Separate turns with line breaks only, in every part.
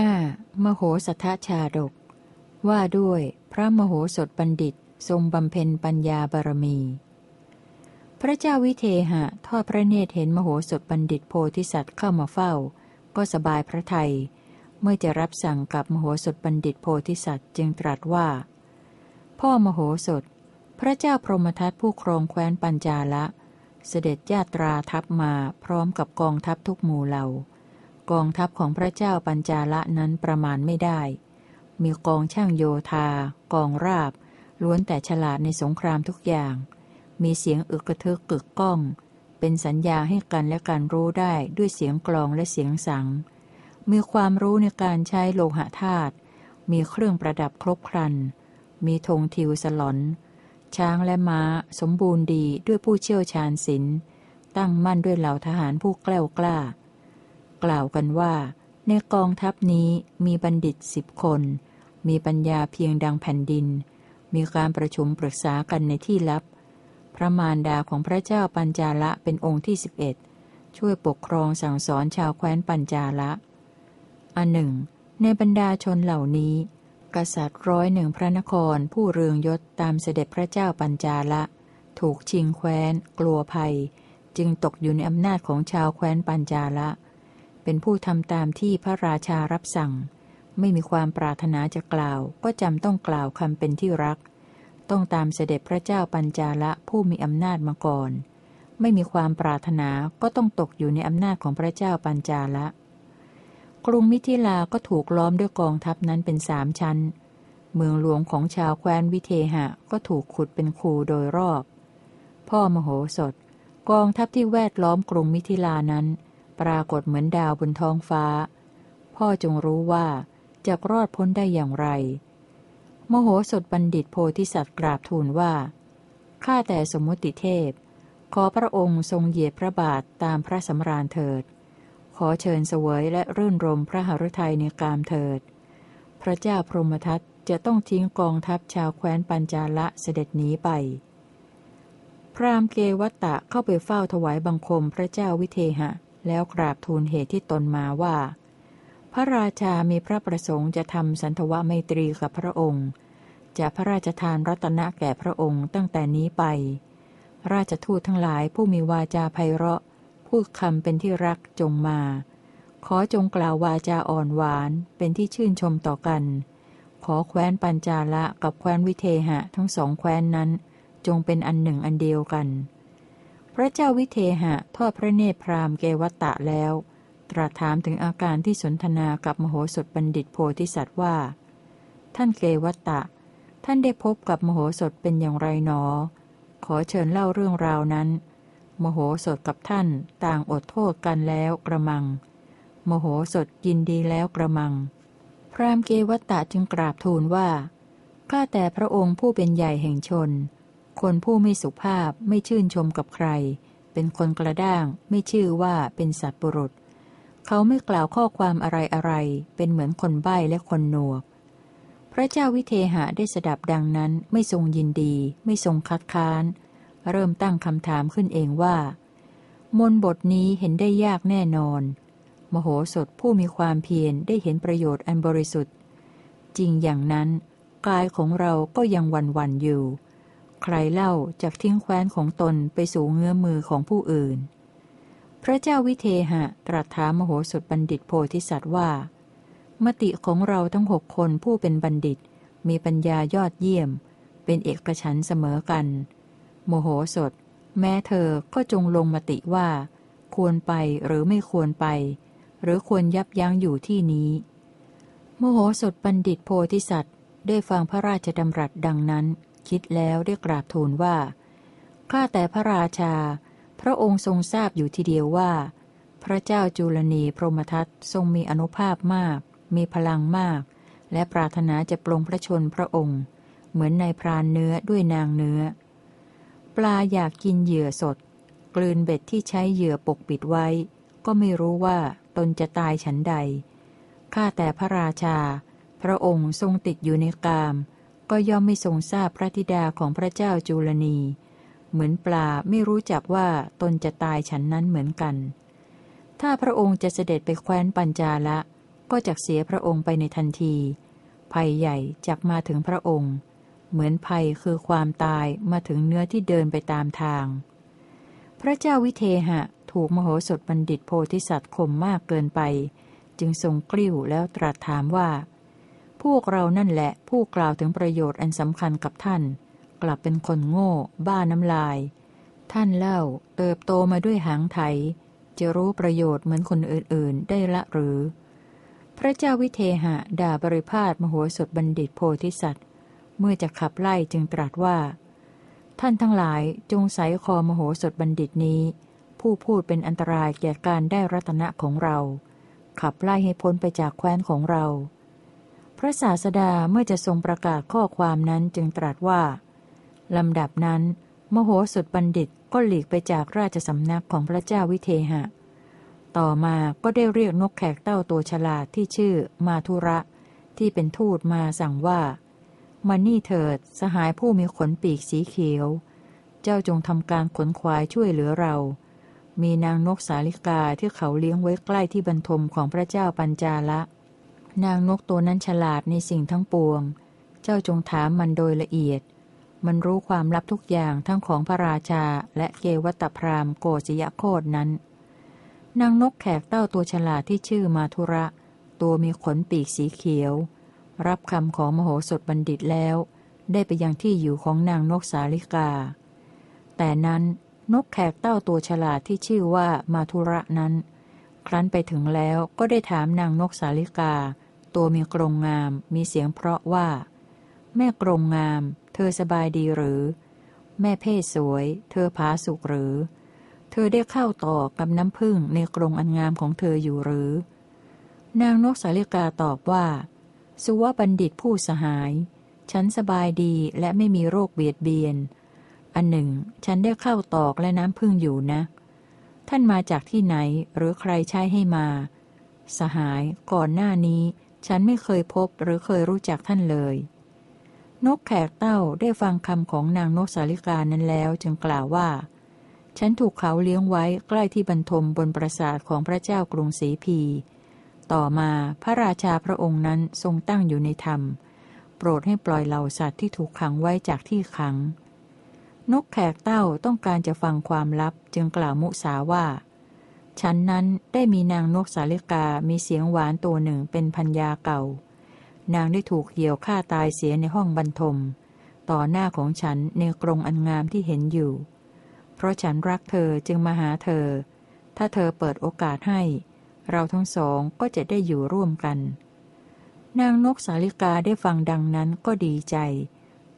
5. มโหสถชาดก ว่าด้วยพระมโหสถบัณฑิตทรงบำเพ็ญปัญญาบารมี พระเจ้าวิเทหะทอดพระเนตรเห็นมโหสถบัณฑิตโพธิสัตว์เข้ามาเฝ้า ก็สบายพระทัยเมื่อจะรับสั่งกับมโหสถบัณฑิตโพธิสัตว์จึงตรัสว่า พ่อมโหสถ พระเจ้าพรหมทัตผู้ครองแคว้นปัญจาละ เสด็จญาตราทัพมาพร้อมกับกองทัพทุกหมู่เหล่า กองทัพของพระเจ้าปัญจาละนั้นประมาณไม่ได้ มีกองช่างโยธา กองราบ ล้วนแต่ฉลาดในสงครามทุกอย่าง มีเสียงอึกกระทึกกึกก้อง เป็นสัญญาให้กันและการรู้ได้ด้วยเสียงกลองและเสียงสัง มีความรู้ในการใช้โลหะธาตุ มีเครื่องประดับครบครัน มีธงทิวสลอน ช้างและม้า สมบูรณ์ดีด้วยผู้เชี่ยวชาญศิลป์ตั้งมั่นด้วยเหล่าทหารผู้แกล้วกล้า กล่าวกันว่า ในกองทัพนี้มีบัณฑิตสิบคน มีปัญญาเพียงดังแผ่นดิน มีการประชุมปรึกษากันในที่ลับ พระมารดาของพระเจ้าปัญจาละเป็นองค์ที่สิบเอ็ดช่วยปกครองสั่งสอนชาวแคว้นปัญจาละ อันหนึ่ง ในบรรดาชนเหล่านี้ กษัตริย์ร้อยหนึ่งพระนครผู้เรืองยศตามเสด็จพระเจ้าปัญจาละ ถูกชิงแคว้น กลัวภัย จึงตกอยู่ในอำนาจของชาวแคว้นปัญจาละ เป็นผู้ทำตามที่พระราชารับสั่ง ไม่มีความปรารถนาจะกล่าว ก็จำต้องกล่าวคำเป็นที่รัก ต้องตามเสด็จพระเจ้าปัญจาละผู้มีอำนาจมาก่อน ไม่มีความปรารถนาก็ต้องตกอยู่ในอำนาจของพระเจ้าปัญจาละ กรุงมิถิลาก็ถูกล้อมด้วยกองทัพนั้นเป็นสามชั้น เมืองหลวงของชาวแคว้นวิเทหะก็ถูกขุดเป็นคูโดยรอบ พ่อมโหสถ กองทัพที่แวดล้อมกรุงมิถิลานั้น ปรากฏเหมือนดาวบนท้องฟ้า พ่อจงรู้ว่าจะรอดพ้นได้อย่างไร โมโหสถบัณฑิตโพธิสัตว์กราบทูลว่า ข้าแต่สมมติเทพ ขอพระองค์ทรงเหยียดพระบาทตามพระสำราญเถิด ขอเชิญเสวยและรื่นรมพระหฤทัยในกามเถิด พระเจ้าพรหมทัตจะต้องทิ้งกองทัพชาวแคว้นปัญจาละเสด็จหนีไป พรามเกวัตตะเข้าไปเฝ้าถวายบังคมพระเจ้าวิเทหะ แล้วกราบทูลเหตุที่ตนมาว่า พระราชามีพระประสงค์จะทำสันทวไมตรีกับพระองค์ จะพระราชทานรัตนะแก่พระองค์ตั้งแต่นี้ไป ราชทูตทั้งหลายผู้มีวาจาไพเราะ พูดคำเป็นที่รักจงมา ขอจงกล่าววาจาอ่อนหวานเป็นที่ชื่นชมต่อกัน ขอแคว้นปัญจาละกับแคว้นวิเทหะทั้งสองแคว้นนั้น จงเป็นอันหนึ่งอันเดียวกัน พระเจ้าวิเทหะทอดพระเนตรพรามเกวัตตะแล้ว ตรัสถามถึงอาการที่สนทนากับมโหสถบัณฑิตโพธิสัตว์ว่า ท่านเกวัตตะ ท่านได้พบกับมโหสถเป็นอย่างไรหนอ ขอเชิญเล่าเรื่องราวนั้น มโหสถกับท่านต่างอดโทษกันแล้วกระมัง มโหสถยินดีแล้วกระมัง พรามเกวัตตะจึงกราบทูลว่าข้าแต่พระองค์ผู้เป็นใหญ่แห่งชน คนผู้ไม่สุภาพไม่ชื่นชมกับใคร เป็นคนกระด้าง ไม่ชื่อว่าเป็นสัตว์บุรุษ เขาไม่กล่าวข้อความอะไรอะไรเป็นเหมือนคนใบ้และคนหนวก พระเจ้าวิเทหะได้สดับดังนั้นไม่ทรงยินดี ไม่ทรงคัดค้าน เริ่มตั้งคำถามขึ้นเองว่า มนบทนี้เห็นได้ยากแน่นอน มโหสถผู้มีความเพียรได้เห็นประโยชน์อันบริสุทธิ์ จริงอย่างนั้น กายของเราก็ยังวันวันอยู่ ใครเล่าจากทิ้งแคว้นของตนไปสู่เงื้อมือของผู้อื่น พระเจ้าวิเทหะตรัสถามมโหสถบัณฑิตโพธิสัตว์ว่า มติของเราทั้งหกคนผู้เป็นบัณฑิต มีปัญญายอดเยี่ยม เป็นเอกฉันเสมอกัน โมโหสถ แม้เธอก็จงลงมติว่า ควรไปหรือไม่ควรไป หรือควรยับยั้งอยู่ที่นี้ โมโหสถบัณฑิตโพธิสัตว์ได้ฟังพระราชดำรัสดังนั้น คิดแล้วได้กราบทูลว่า ข้าแต่พระราชา พระองค์ทรงทราบอยู่ทีเดียวว่า พระเจ้าจุลนีพรหมทัตทรงมีอนุภาพมาก มีพลังมาก และปรารถนาจะปลงพระชนพระองค์ เหมือนในพรานเนื้อด้วยนางเนื้อ ปลาอยากกินเหยื่อสด กลืนเบ็ดที่ใช้เหยื่อปกปิดไว้ ก็ไม่รู้ว่าตนจะตายฉันใด ข้าแต่พระราชา พระองค์ทรงติดอยู่ในกาม ก็ย่อมไม่ทรงทราบพระธิดาของพระเจ้าจุลนี เหมือนปลาไม่รู้จักว่าตนจะตายฉันนั้นเหมือนกัน ถ้าพระองค์จะเสด็จไปแคว้นปัญจาละ ก็จะเสียพระองค์ไปในทันที ภัยใหญ่จักมาถึงพระองค์ เหมือนภัยคือความตายมาถึงเนื้อที่เดินไปตามทาง พระเจ้าวิเทหะถูกมโหสถบัณฑิตโพธิสัตว์ข่มมากเกินไป จึงทรงกลิ้วแล้วตรัสถามว่า พวกเรานั่นแหละผู้กล่าวถึงประโยชน์อันสำคัญกับท่าน กลับเป็นคนโง่ บ้าน้ำลาย ท่านเล่าเติบโตมาด้วยหางไถ จะรู้ประโยชน์เหมือนคนอื่นๆ ได้ละหรือ พระเจ้าวิเทหะด่าบริพาทมโหสถบัณฑิตโพธิสัตว์ เมื่อจะขับไล่จึงตรัสว่า ท่านทั้งหลายจงใส่คอมโหสถบัณฑิตนี้ ผู้พูดเป็นอันตรายแก่การได้รัตนะของเรา ขับไล่ให้พ้นไปจากแคว้นของเรา ระศาสดาเมื่อจะทรงประกาศข้อความนั้นจึงตรัสว่า ลำดับนั้น มโหสถบัณฑิตก็หลีกไปจากราชสำนักของพระเจ้าวิเทหะ ต่อมาก็ได้เรียกนกแขกเต้าตัวฉลาดที่ชื่อมาทุระ ที่เป็นทูตมาสั่งว่ามานี่เถิดสหายผู้มีขนปีกสีเขียว เจ้าจงทำการขนควายช่วยเหลือเรา มีนางนกสาลิกาที่เขาเลี้ยงไว้ใกล้ที่บรรทมของพระเจ้าปัญจาละ นางนกตัวนั้นฉลาดในสิ่งทั้งปวง เจ้าจงถามมันโดยละเอียด มันรู้ความลับทุกอย่างทั้งของพระราชาและเกวัตพรามโกศยโคดนั้น นางนกแขกเต้าตัวฉลาดที่ชื่อมาทุระ ตัวมีขนปีกสีเขียว รับคำของมโหสถบัณฑิตแล้ว ได้ไปยังที่อยู่ของนางนกสาลิกา แต่นั้นนกแขกเต้าตัวฉลาดที่ชื่อว่ามาทุระนั้น ครั้นไปถึงแล้วก็ได้ถามนางนกสาลิกา ตัวมีกรงงาม มีเสียงเพราะว่า แม่กรงงาม เธอสบายดีหรือ แม่เพศสวย เธอผาสุกหรือ เธอได้เข้าต่อกับน้ำพึ่งในกรงอันงามของเธออยู่หรือ นางนกสาลิกาตอบว่า สุวบัณฑิตผู้สหาย ฉันสบายดีและไม่มีโรคเบียดเบียน อันหนึ่ง ฉันได้เข้าตอกและน้ำพึ่งอยู่นะ ท่านมาจากที่ไหนหรือใครใช้ให้มา สหายก่อนหน้านี้ ฉันไม่เคยพบหรือเคยรู้จักท่านเลย นกแขกเต้าได้ฟังคำของนางนกสาลิกานั้นแล้วจึงกล่าวว่า ฉันถูกเขาเลี้ยงไว้ใกล้ที่บรรทมบนปราสาทของพระเจ้ากรุงศรีพี ต่อมาพระราชาพระองค์นั้นทรงตั้งอยู่ในธรรม โปรดให้ปล่อยเหล่าสัตว์ที่ถูกขังไว้จากที่ขัง นกแขกเต้าต้องการจะฟังความลับจึงกล่าวมุสาว่า ฉันนั้นได้มีนางนกสาลิกามีเสียงหวานตัวหนึ่งเป็นพัญญาเก่า นางได้ถูกเหี่ยวฆ่าตายเสียในห้องบรรทม ต่อหน้าของฉันในกรงอันงามที่เห็นอยู่ เพราะฉันรักเธอจึงมาหาเธอ ถ้าเธอเปิดโอกาสให้ เราทั้งสองก็จะได้อยู่ร่วมกัน นางนกสาลิกาได้ฟังดังนั้นก็ดีใจ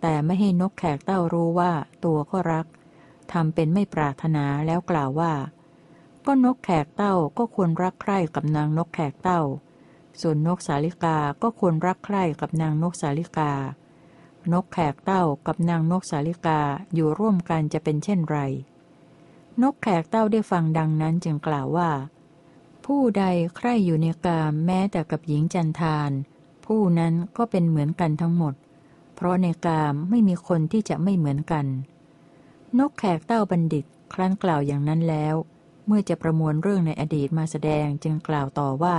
แต่ไม่ให้นกแขกเต้ารู้ว่าตัวก็รักทำเป็นไม่ปรารถนาแล้วกล่าวว่า ก็นกแขกเต้าก็ควรรักใคร่กับนางนกแขกเต้า ส่วนนกสาลิกาก็ควรรักใคร่กับนางนกสาลิกา นกแขกเต้ากับนางนกสาลิกาอยู่ร่วมกันจะเป็นเช่นไร นกแขกเต้าได้ฟังดังนั้นจึงกล่าวว่า ผู้ใดใคร่อยู่ในกามแม้แต่กับหญิงจันทานผู้นั้นก็เป็นเหมือนกันทั้งหมด เพราะในกามไม่มีคนที่จะไม่เหมือนกัน นกแขกเต้าบัณฑิต ครั้นกล่าวอย่างนั้นแล้ว เมื่อจะประมวลเรื่องในอดีตมาแสดงจึงกล่าวต่อว่า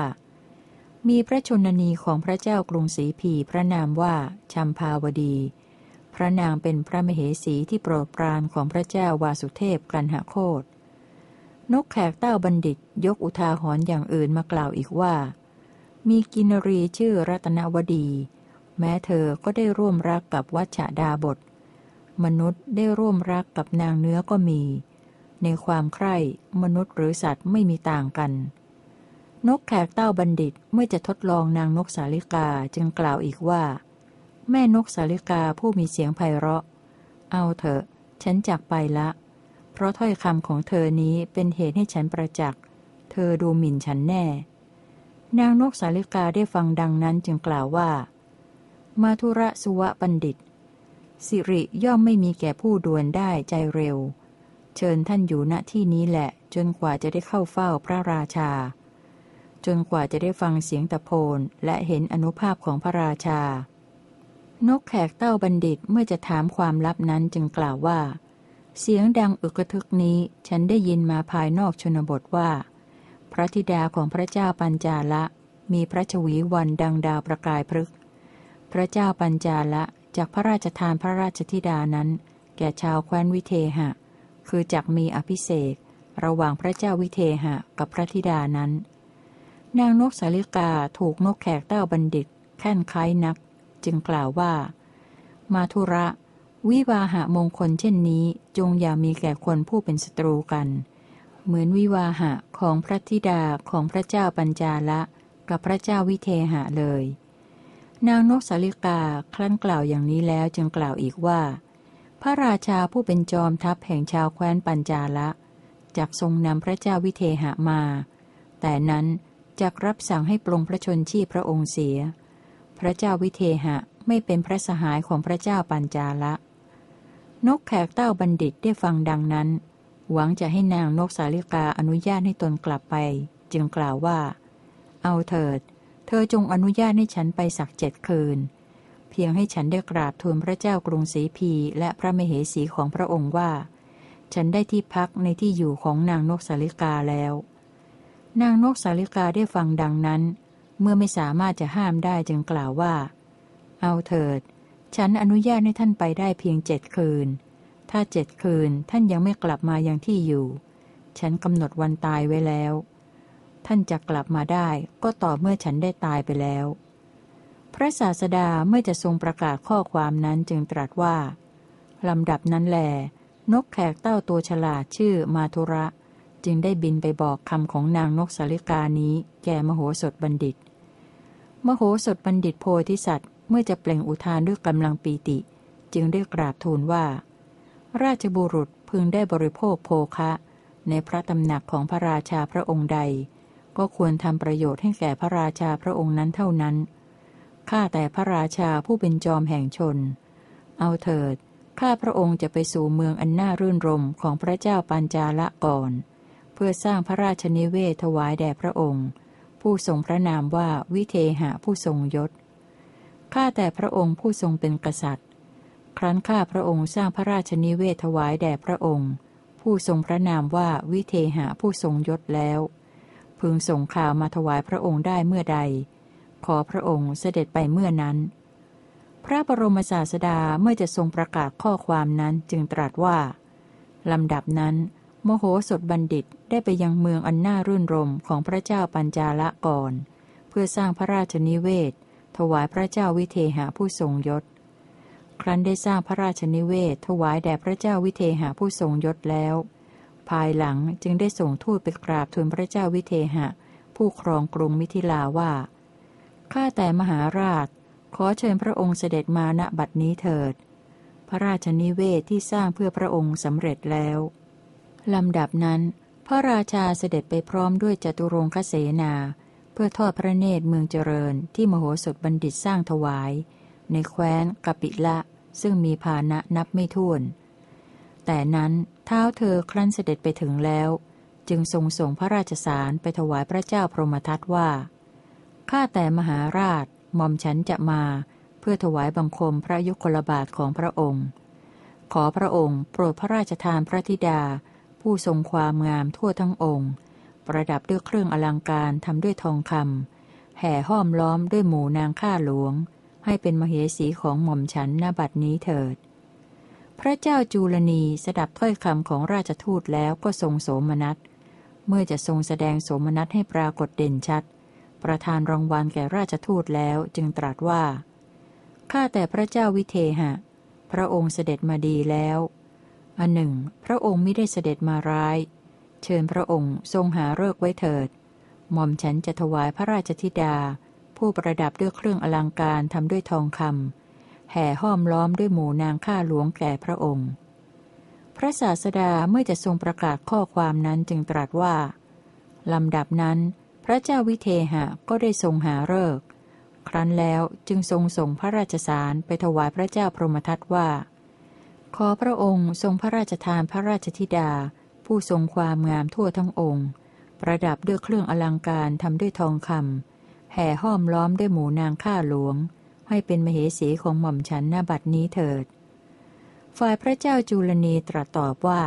มีพระชนนีของพระเจ้ากรุงศรีพีพระนามว่าชัมพาวดี พระนางเป็นพระมเหสีที่โปรดปรานของพระเจ้าวาสุเทพกันหโคตนกแขกเต้าบัณฑิตยกอุทาหรณ์อย่างอื่นมากล่าวอีกว่า มีกินรีชื่อรัตนวดี แม้เธอก็ได้ร่วมรักกับวัชดาบท มนุษย์ได้ร่วมรักกับนางเนื้อก็มี ในความใคร่มนุษย์หรือสัตว์ไม่มีต่างกัน นกแขกเต้าบัณฑิตเมื่อจะทดลองนางนกสาลิกาจึงกล่าวอีกว่า แม่นกสาลิกาผู้มีเสียงไพเราะ เอาเถอะ ฉันจากไปละ เพราะถ้อยคำของเธอนี้เป็นเหตุให้ฉันประจักษ์ เธอดูหมิ่นฉันแน่ นางนกสาลิกาได้ฟังดังนั้นจึงกล่าวว่า มาทุระสุวะบัณฑิต สิริย่อมไม่มีแก่ผู้ดวนได้ใจเร็ว เชิญท่านอยู่ณที่นี้แหละ จนกว่าจะได้เข้าเฝ้าพระราชา จนกว่าจะได้ฟังเสียงตะโพนและเห็นอนุภาพของพระราชา นกแขกเต้าบัณฑิตเมื่อจะถามความลับนั้นจึงกล่าวว่า เสียงดังอึกระทึกนี้ฉันได้ยินมาภายนอกชนบทว่า พระธิดาของพระเจ้าปัญจาละ มีพระชวีวันดังดาวประกายพฤกษ์พระเจ้าปัญจาละจากพระราชทานพระราชธิดานั้น แก่ชาวแคว้นวิเทหะ คือจักมีอภิเศกระหว่างพระเจ้าวิเทหะกับพระธิดานั้น นางนกสาลิกาถูกนกแขกเต้าบัณฑิตแค่นคล้ายนัก จึงกล่าวว่า มาทุระ วิวาหะมงคลเช่นนี้จงอย่ามีแก่คนผู้เป็นศัตรูกัน เหมือนวิวาหะของพระธิดาของพระเจ้าปัญจาละ กับพระเจ้าวิเทหะเลย นางนกสาลิกาครั้นกล่าวอย่างนี้แล้วจึงกล่าวอีกว่า ระราชาผู้เป็นจอมทัพแห่งชาวแคว้นปัญจาละจากทรงนำพระเจ้าวิเทหะมา แต่นั้นจักรับสั่งให้ปลงพระชนชีพพระองค์เสีย พระเจ้าวิเทหะไม่เป็นพระสหายของพระเจ้าปัญจาละ นกแขกเต้าบัณฑิตได้ฟังดังนั้น หวังจะให้นางนกสาลิกาอนุญาตให้ตนกลับไป จึงกล่าวว่า เอาเถิด เธอจงอนุญาตให้ฉันไปสักเจ็ดคืน เพียงให้ฉันได้กราบทูลพระเจ้ากรุงศรีพีและพระมเหสีของพระองค์ว่า ฉันได้ที่พักในที่อยู่ของนางนกสาลิกาแล้ว นางนกสาลิกาได้ฟังดังนั้น เมื่อไม่สามารถจะห้ามได้จึงกล่าวว่า เอาเถิด ฉันอนุญาตให้ท่านไปได้เพียงเจ็ดคืน ถ้าเจ็ดคืนท่านยังไม่กลับมายังที่อยู่ ฉันกำหนดวันตายไว้แล้ว ท่านจะกลับมาได้ก็ต่อเมื่อฉันได้ตายไปแล้ว พระศาสดาเมื่อจะทรงประกาศข้อความนั้นจึงตรัสว่า ลำดับนั้นแหลนกแขกเต้าตัวฉลาดชื่อมาทุระ จึงได้บินไปบอกคำของนางนกสาลิกานี้แก่มโหสถบัณฑิต มโหสถบัณฑิตโพธิสัตว์เมื่อจะเปล่งอุทานด้วยกำลังปีติ จึงได้กราบทูลว่า ราชบุรุษพึงได้บริโภคโภคะ ในพระตำหนักของพระราชาพระองค์ใด ก็ควรทำประโยชน์ให้แก่พระราชาพระองค์นั้นเท่านั้น ข้าแต่พระราชาผู้เป็นจอมแห่งชน เอาเถิด ข้าพระองค์จะไปสู่เมืองอันน่ารื่นรมของพระเจ้าปัญจาละก่อน เพื่อสร้างพระราชนิเวศถวายแด่พระองค์ ผู้ทรงพระนามว่าวิเทหะผู้ทรงยศ ข้าแต่พระองค์ผู้ทรงเป็นกษัตริย์ ครั้นข้าพระองค์สร้างพระราชนิเวศถวายแด่พระองค์ ผู้ทรงพระนามว่าวิเทหะผู้ทรงยศแล้ว พึงส่งข่าวมาถวายพระองค์ได้เมื่อใด ขอพระองค์เสด็จไปเมื่อนั้น พระบรมศาสดาเมื่อจะทรงประกาศข้อความนั้นจึงตรัสว่า ลำดับนั้น โมโหสถบัณฑิตได้ไปยังเมืองอันน่ารื่นรมของพระเจ้าปัญจาละก่อน เพื่อสร้างพระราชนิเวศ ถวายพระเจ้าวิเทหาผู้ทรงยศ ครั้นได้สร้างพระราชนิเวศ ถวายแด่พระเจ้าวิเทหาผู้ทรงยศแล้ว ภายหลังจึงได้ส่งทูตไปกราบทูลพระเจ้าวิเทหะผู้ครองกรุงมิถิลาว่า ข้าแต่มหาราช ขอเชิญพระองค์เสด็จมาณบัดนี้เถิด พระราชนิเวศที่สร้างเพื่อพระองค์สำเร็จแล้ว ลำดับนั้น พระราชาเสด็จไปพร้อมด้วยจตุรงคเสนา เพื่อทอดพระเนตรเมืองเจริญที่มโหสถบัณฑิตสร้างถวาย ในแคว้นกปิละ ซึ่งมีภาณะนับไม่ถ้วน แต่นั้นเท้าเธอครั้นเสด็จไปถึงแล้ว จึงทรงส่งพระราชสารไปถวายพระเจ้าพรหมทัตว่า ข้าแต่มหาราชหม่อมฉันจะมา เพื่อถวายบังคมพระยุคลบาทของพระองค์ ขอพระองค์โปรดพระราชทานพระธิดา ผู้ทรงความงามทั่วทั้งองค์ ประดับด้วยเครื่องอลังการทำด้วยทองคำแห่ห้อมล้อมด้วยหมู่นางข้าหลวง ให้เป็นมเหสีของหม่อมฉันหน้าบัดนี้เถิด พระเจ้าจูลนีสดับถ้อยคำของราชทูตแล้วก็ทรงโสมนัสเมื่อจะทรงแสดงโสมนัสให้ปรากฏเด่นชัด ประทานรางวัลแก่ราชทูตแล้วจึงตรัสว่า ข้าแต่พระเจ้าวิเทหะ พระองค์เสด็จมาดีแล้ว อันหนึ่ง พระองค์ไม่ได้เสด็จมาร้าย เชิญพระองค์ทรงหาเลิกไว้เถิด หม่อมฉันจะถวายพระราชธิดา ผู้ประดับด้วยเครื่องอลังการทำด้วยทองคำแห่ห้อมล้อมด้วยหมู่นางข้าหลวงแก่พระองค์ พระศาสดาเมื่อจะทรงประกาศข้อความนั้นจึงตรัสว่าลำดับนั้น พระเจ้าวิเทหะก็ได้ทรงหาเลิก ครั้นแล้วจึงทรงส่งพระราชสารไปถวายพระเจ้าพรหมทัตว่า ขอพระองค์ทรงพระราชทานพระราชธิดา ผู้ทรงความงามทั่วทั้งองค์ ประดับด้วยเครื่องอลังการทำด้วยทองคำแห่ห้อมล้อมด้วยหมูนางข้าหลวง ให้เป็นมเหสีของหม่อมฉันหน้าบัดนี้เถิด ฝ่ายพระเจ้าจุลนีตรัสตอบว่า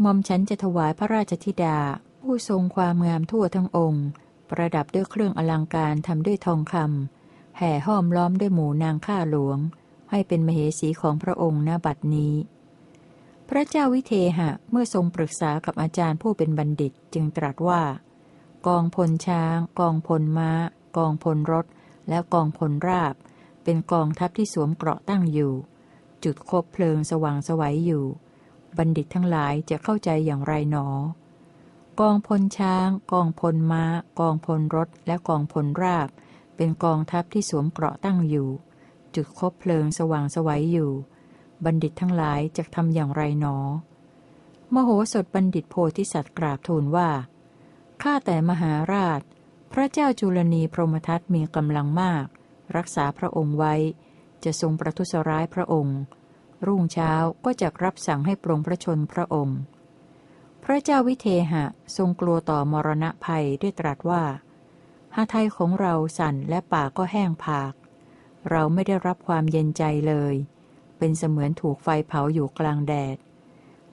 หม่อมฉันจะถวายพระราชธิดา ผู้ทรงความงามทั่วทั้งองค์ ประดับด้วยเครื่องอลังการทำด้วยทองคำแห่ห้อมล้อมด้วยหมู่นางข้าหลวง ให้เป็นมเหสีของพระองค์ณบัดนี้ พระเจ้าวิเทหะเมื่อทรงปรึกษากับอาจารย์ผู้เป็นบัณฑิตจึงตรัสว่า กองพลช้าง กองพลม้า กองพลรถ และกองพลราบ เป็นกองทัพที่สวมเกราะตั้งอยู่ จุดคบเพลิงสว่างสวัยอยู่ บัณฑิตทั้งหลายจะเข้าใจอย่างไรหนอ กองพลช้าง กองพลม้า กองพลรถ และกองพลราบ เป็นกองทัพที่สวมเกราะตั้งอยู่ จุดคบเพลิงสว่างสวัยอยู่ บัณฑิตทั้งหลายจะทำอย่างไรหนอ มโหสถบัณฑิตโพธิสัตว์กราบทูลว่า ข้าแต่มหาราช พระเจ้าจุลนีพรหมทัตมีกำลังมาก รักษาพระองค์ไว้ จะทรงประทุษร้ายพระองค์ รุ่งเช้าก็จะรับสั่งให้ปรงพระชนพระองค์ พระเจ้าวิเทหะทรงกลัวต่อมรณะภัยด้วยตรัสว่าหาไทยของเราสั่นและปากก็แห้งผาก เราไม่ได้รับความเย็นใจเลย เป็นเสมือนถูกไฟเผาอยู่กลางแดด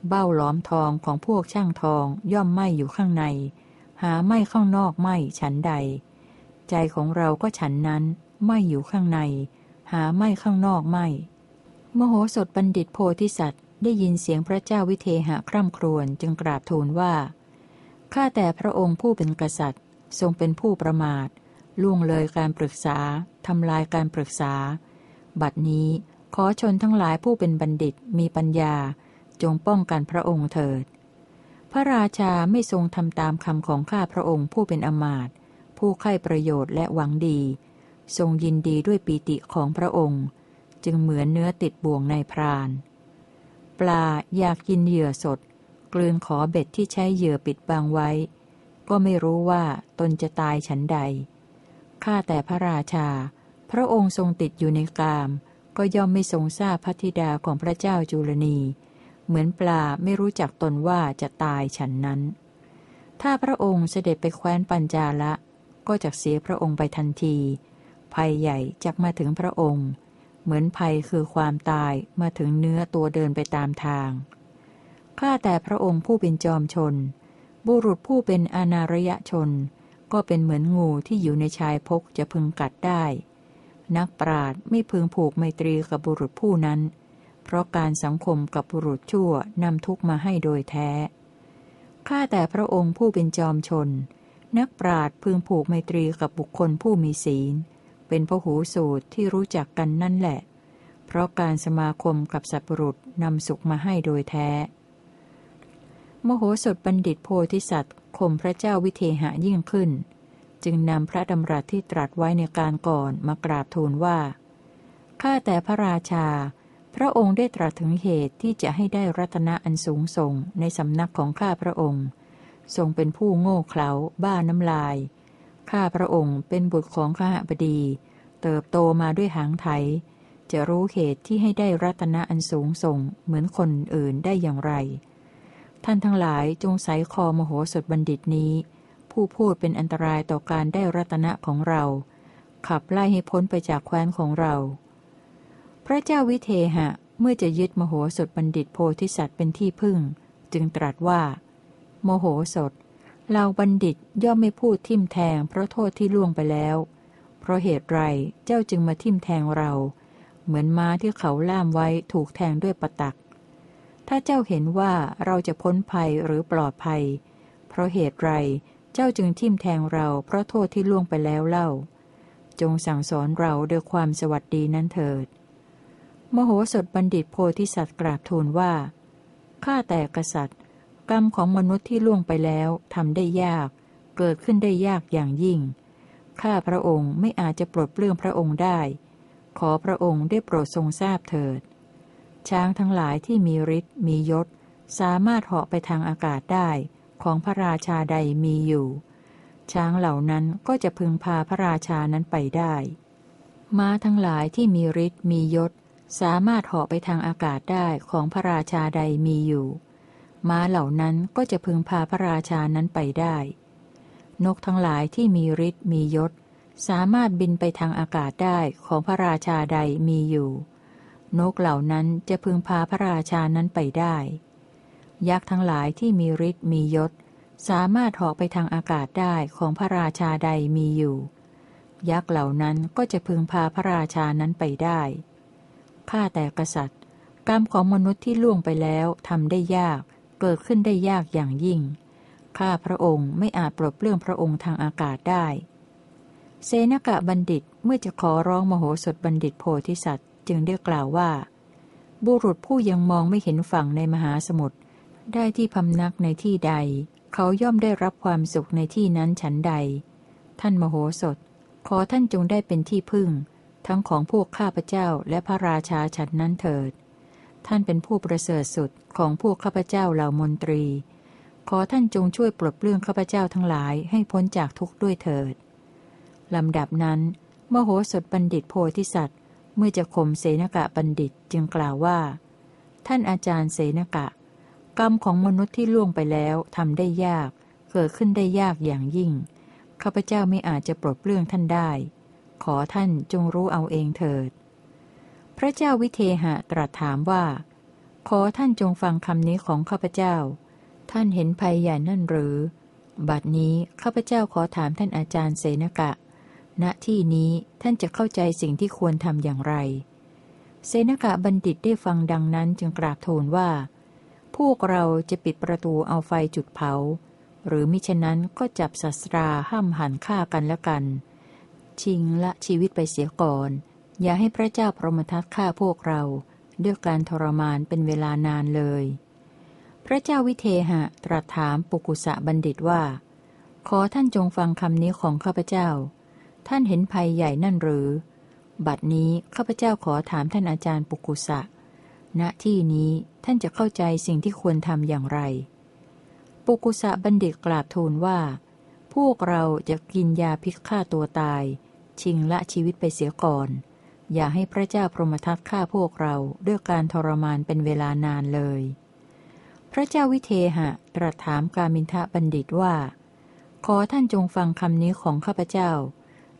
เบ้าล้อมทองของพวกช่างทองย่อมไหมอยู่ข้างใน หาไหมข้างนอกไหมฉันใด ใจของเราก็ฉันนั้นไหมอยู่ข้างใน หาไหมข้างนอกไหมมโหสถบัณฑิตโพธิสัตว์ ได้ยินเสียงพระเจ้าวิเทหะคร่ำครวญจึงกราบทูลว่า ข้าแต่พระองค์ผู้เป็นกษัตริย์ ทรงเป็นผู้ประมาท ล่วงเลยการปรึกษา ทำลายการปรึกษา บัดนี้ขอชนทั้งหลายผู้เป็นบัณฑิตมีปัญญา จงป้องกันพระองค์เถิด พระราชาไม่ทรงทำตามคำของข้าพระองค์ผู้เป็นอมาตผู้ใคร่ประโยชน์และหวังดี ทรงยินดีด้วยปีติของพระองค์ จึงเหมือนเนื้อติดบ่วงในพราน ปลาอยากกินเหยื่อสด กลืนขอเบ็ดที่ใช้เหยื่อปิดบังไว้ ก็ไม่รู้ว่าตนจะตายฉันใด ข้าแต่พระราชา พระองค์ทรงติดอยู่ในกาม ก็ย่อมไม่ทรงทราบพระธิดาของพระเจ้าจุลนี เหมือนปลาไม่รู้จักตนว่าจะตายฉันนั้น ถ้าพระองค์เสด็จไปแคว้นปัญจาละ ก็จะเสียพระองค์ไปทันที ภัยใหญ่จะมาถึงพระองค์ เหมือนภัยคือความตายมาถึงเนื้อตัวเดินไปตามทาง ข้าแต่พระองค์ผู้เป็นจอมชน บุรุษผู้เป็นอนารยชน ก็เป็นเหมือนงูที่อยู่ในชายพกจะพึงกัดได้ นักปราดไม่พึงผูกไมตรีกับบุรุษผู้นั้น เพราะการสังคมกับบุรุษชั่วนำทุกมาให้โดยแท้ ข้าแต่พระองค์ผู้เป็นจอมชน นักปราดพึงผูกไมตรีกับบุคคลผู้มีศีล เป็นพหูสูตรที่รู้จักกันนั่นแหละ เพราะการสมาคมกับสัตว์ปรุษนำสุขมาให้โดยแท้ มโหสถบัณฑิตโพธิสัตว์ข่มพระเจ้าวิเทหะยิ่งขึ้น จึงนำพระดำรัสที่ตรัสไว้ในการก่อนมากราบทูลว่า ข้าแต่พระราชา พระองค์ได้ตรัสถึงเหตุที่จะให้ได้รัตนะอันสูงส่งในสำนักของข้าพระองค์ ทรงเป็นผู้โง่เขลาบ้าน้ำลาย ข้าพระองค์เป็นบุตรของข้าบดี เติบโตมาด้วยหางไถ จะรู้เหตุที่ให้ได้รัตนะอันสูงส่งเหมือนคนอื่นได้อย่างไร ท่านทั้งหลายจงใส่คอมโหสถบัณฑิตนี้ ผู้พูดเป็นอันตรายต่อการได้รัตนะของเรา ขับไล่ให้พ้นไปจากแคว้นของเรา พระเจ้าวิเทหะเมื่อจะยึดมโหสถบัณฑิตโพธิสัตว์เป็นที่พึ่ง จึงตรัสว่า โมโหสถ เราบัณฑิตย่อมไม่พูดทิมแทงเพราะโทษที่ล่วงไปแล้ว เพราะเหตุไรเจ้าจึงมาทิมแทงเรา เหมือนม้าที่เขาล่ามไว้ถูกแทงด้วยประตัก ถ้าเจ้าเห็นว่าเราจะพ้นภัยหรือปลอดภัย เพราะเหตุไรเจ้าจึงทิมแทงเราเพราะโทษที่ล่วงไปแล้วเล่า จงสั่งสอนเราด้วยความสวัสดีนั้นเถิด มโหสถบัณฑิตโพธิสัตว์กราบทูลว่าข้าแต่กษัตริย์ กรรมของมนุษย์ที่ล่วงไปแล้วทำได้ยาก เกิดขึ้นได้ยากอย่างยิ่ง ข้าพระองค์ไม่อาจจะปลดเปลื้องพระองค์ได้ ขอพระองค์ได้โปรดทรงทราบเถิด ช้างทั้งหลายที่มีฤทธิ์มียศ สามารถเหาะไปทางอากาศได้ ของพระราชาใดมีอยู่ ช้างเหล่านั้นก็จะพึงพาพระราชานั้นไปได้ ม้าทั้งหลายที่มีฤทธิ์มียศ สามารถเหาะไปทางอากาศได้ของพระราชาใดมีอยู่ ม้าเหล่านั้นก็จะพึงพาพระราชานั้นไปได้ นกทั้งหลายที่มีฤทธิ์มียศ สามารถบินไปทางอากาศได้ของพระราชาใดมีอยู่ นกเหล่านั้นจะพึงพาพระราชานั้นไปได้ ยักษ์ทั้งหลายที่มีฤทธิ์มียศ สามารถเหาะไปทางอากาศได้ของพระราชาใดมีอยู่ ยักษ์เหล่านั้นก็จะพึงพาพระราชานั้นไปได้ข้าแต่กษัตริย์ กรรมของมนุษย์ที่ล่วงไปแล้วทำได้ยาก เกิดขึ้นได้ยากอย่างยิ่ง ข้าพระองค์ไม่อาจปลดเปลื้องพระองค์ทางอากาศได้เซนกะบัณฑิตเมื่อจะขอร้องมโหสถบัณฑิตโพธิสัตว์ จึงได้กล่าวว่า บุรุษผู้ยังมองไม่เห็นฝั่งในมหาสมุทรได้ที่พำนักในที่ใด เขาย่อมได้รับความสุขในที่นั้นฉันใด ท่านมโหสถ ขอท่านจงได้เป็นที่พึ่ง ทั้งของพวกข้าพเจ้าและพระราชาฉันนั้นเถิด ท่านเป็นผู้ประเสริฐสุดของพวกข้าพเจ้าเหล่ามนตรี ขอท่านจงช่วยปลดเปลื้องข้าพเจ้าทั้งหลายให้พ้นจากทุกข์ด้วยเถิด ลำดับนั้น มโหสถบัณฑิตโพธิสัตว์ เมื่อจะข่มเสนกะบัณฑิตจึงกล่าวว่า ท่านอาจารย์เสนกะ กรรมของมนุษย์ที่ล่วงไปแล้วทำได้ยาก เกิดขึ้นได้ยากอย่างยิ่ง ข้าพเจ้าไม่อาจจะปลดเปลื้องท่านได้ ขอท่านจงรู้เอาเองเถิด พระเจ้าวิเทหะตรัสถามว่า ขอท่านจงฟังคำนี้ของข้าพเจ้า ท่านเห็นภัยใหญ่นั่นหรือ บัดนี้ข้าพเจ้าขอถามท่านอาจารย์เสนกะ ณที่นี้ท่านจะเข้าใจสิ่งที่ควรทำอย่างไร เสนกะบัณฑิตได้ฟังดังนั้นจึงกราบทูลว่า พวกเราจะปิดประตูเอาไฟจุดเผา หรือมิฉะนั้นก็จับศัตราห้ามหันฆ่ากันและกัน ชิงละชีวิตไปเสียก่อน อย่าให้พระเจ้าพรหมทัตฆ่าพวกเรา ด้วยการทรมานเป็นเวลานานเลย พระเจ้าวิเทหะตรัสถามปุกุสะบัณฑิตว่า ขอท่านจงฟังคำนี้ของข้าพเจ้า ท่านเห็นภัยใหญ่นั่นหรือ บัดนี้ข้าพเจ้าขอถามท่านอาจารย์ปุกุสะณที่นี้ท่านจะเข้าใจสิ่งที่ควรทำอย่างไร ปุกุสะบัณฑิตกราบทูลว่า พวกเราจะกินยาพิษฆ่าตัวตาย ชิงละชีวิตไปเสียก่อน อย่าให้พระเจ้าพรหมทัตฆ่าพวกเราด้วยการทรมานเป็นเวลานานเลย พระเจ้าวิเทหะตรัสถามกามินทะบัณฑิตว่า ขอท่านจงฟังคำนี้ของข้าพเจ้า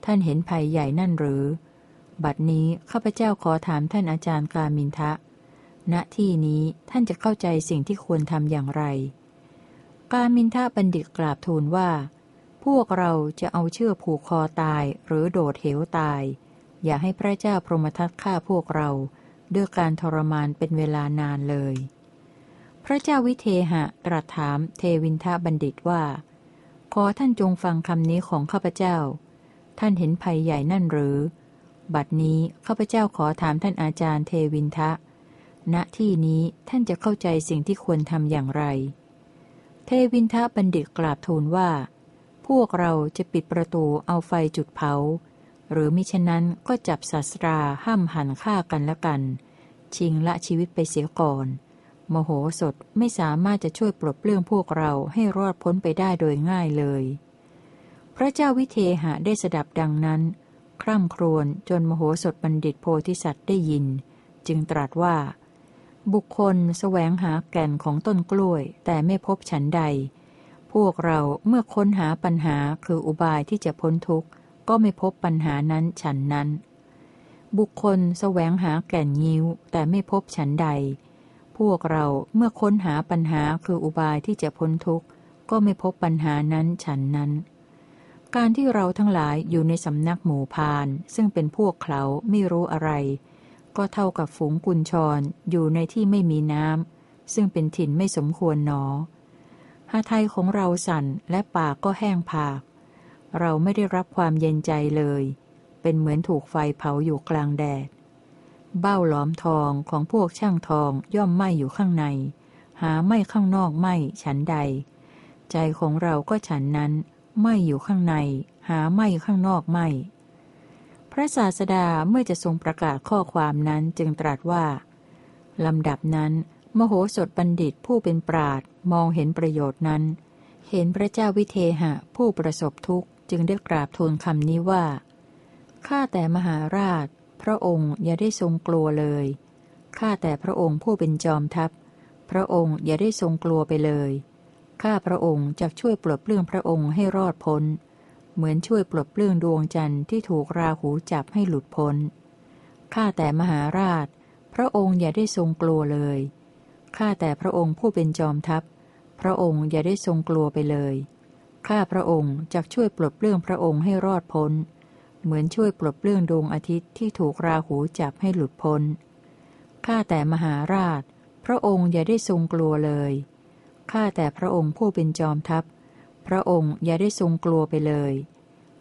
ท่านเห็นภัยใหญ่นั่นหรือ บัดนี้ข้าพเจ้าขอถามท่านอาจารย์กามินทะ ณที่นี้ท่านจะเข้าใจสิ่งที่ควรทำอย่างไร กามินทะบัณฑิตกราบทูลว่า พวกเราจะเอาเชือกผูกคอตายหรือโดดเหวตาย อย่าให้พระเจ้าพรหมทัตฆ่าพวกเรา ด้วยการทรมานเป็นเวลานานเลย พระเจ้าวิเทหะตรัสถามเทวินทะบัณฑิตว่า ขอท่านจงฟังคำนี้ของข้าพเจ้า ท่านเห็นภัยใหญ่นั่นหรือ บัดนี้ข้าพเจ้าขอถามท่านอาจารย์เทวินทะ ณที่นี้ท่านจะเข้าใจสิ่งที่ควรทำอย่างไร เทวินทะบัณฑิตกราบทูลว่า พวกเราจะปิดประตูเอาไฟจุดเผา หรือมิฉะนั้นก็จับศัตราห้ามหันฆ่ากันและกัน ชิงละชีวิตไปเสียก่อนมโหสถไม่สามารถจะช่วยปลดเปลื้องพวกเราให้รอดพ้นไปได้โดยง่ายเลย พระเจ้าวิเทหะได้สดับดังนั้น คร่ำครวญจนมโหสถบัณฑิตโพธิสัตว์ได้ยิน จึงตรัสว่า บุคคลแสวงหาแก่นของต้นกล้วย แต่ไม่พบฉันใด พวกเราเมื่อค้นหาปัญหาคืออุบายที่จะพ้นทุกข์ ก็ไม่พบปัญหานั้นฉันนั้น บุคคลแสวงหาแก่นยิ้ว แต่ไม่พบฉันใด พวกเราเมื่อค้นหาปัญหาคืออุบายที่จะพ้นทุกข์ ก็ไม่พบปัญหานั้นฉันนั้น การที่เราทั้งหลายอยู่ในสำนักหมู่พาน ซึ่งเป็นพวกเขาไม่รู้อะไร ก็เท่ากับฝูงกุญชรอยู่ในที่ไม่มีน้ำซึ่งเป็นถิ่นไม่สมควรหนอหาไทยของเราสั่นและปากก็แห้งผาก เราไม่ได้รับความเย็นใจเลย เป็นเหมือนถูกไฟเผาอยู่กลางแดด เบ้าหลอมทองของพวกช่างทองย่อมไหมอยู่ข้างใน หาไม่ข้างนอกไหมฉันใด ใจของเราก็ฉันนั้นไหมอยู่ข้างใน หาไหมข้างนอกไหมพระศาสดาเมื่อจะทรงประกาศข้อความนั้นจึงตรัสว่าลำดับนั้น มโหสถบัณฑิตผู้เป็นปราดมองเห็นประโยชน์นั้น เห็นพระเจ้าวิเทหะผู้ประสบทุกข์ จึงได้กราบทูลคำนี้ว่า ข้าแต่มหาราช พระองค์อย่าได้ทรงกลัวเลย ข้าแต่พระองค์ผู้เป็นจอมทัพ พระองค์อย่าได้ทรงกลัวไปเลย ข้าพระองค์จะช่วยปลดเปลื้องพระองค์ให้รอดพ้น เหมือนช่วยปลดเปลื้องดวงจันทร์ที่ถูกราหูจับให้หลุดพ้น ข้าแต่มหาราช พระองค์อย่าได้ทรงกลัวเลย ข้าแต่พระองค์ผู้เป็นจอมทัพพพระองค์อย่าได้ทรงกลัวไปเลย ข้าพระองค์จะช่วยปลดเปลื้องพระองค์ให้รอดพ้น เหมือนช่วยปลดเปลื้องดวงอาทิตย์ที่ถูกราหูจับให้หลุดพ้น ข้าแต่มหาราช พระองค์อย่าได้ทรงกลัวเลย ข้าแต่พระองค์ผู้เป็นจอมทัพ พระองค์อย่าได้ทรงกลัวไปเลย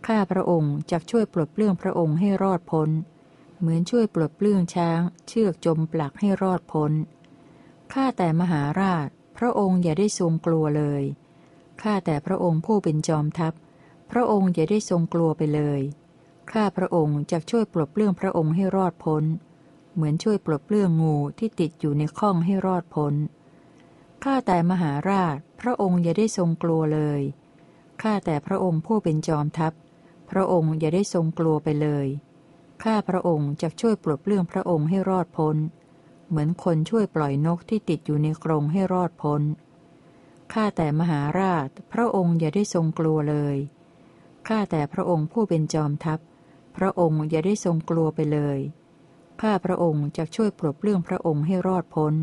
ข้าพระองค์จะช่วยปลดเปลื้องพระองค์ให้รอดพ้น เหมือนช่วยปลดเปลื้องช้าง เชือกจมปลักให้รอดพ้น ข้าแต่มหาราช พระองค์อย่าได้ทรงกลัวเลย ข้าแต่พระองค์ผู้เป็นจอมทัพ พระองค์อย่าได้ทรงกลัวไปเลย ข้าพระองค์จะช่วยปลดเปลื้องพระองค์ให้รอดพ้น เหมือนช่วยปลดเปลื้องงูที่ติดอยู่ในข้องให้รอดพ้น ข้าแต่มหาราช พระองค์อย่าได้ทรงกลัวเลย ข้าแต่พระองค์ผู้เป็นจอมทัพ พระองค์อย่าได้ทรงกลัวไปเลย ข้าพระองค์จะช่วยปลดเปลื้องพระองค์ให้รอดพ้น เหมือนคนช่วยปล่อยนกที่ติดอยู่ในกรงให้รอดพ้น ข้าแต่มหาราช พระองค์อย่าได้ทรงกลัวเลย ข้าแต่พระองค์ผู้เป็นจอมทัพ พระองค์อย่าได้ทรงกลัวไปเลย ข้าพระองค์จะช่วยปลดเปลื้องพระองค์ให้รอดพ้น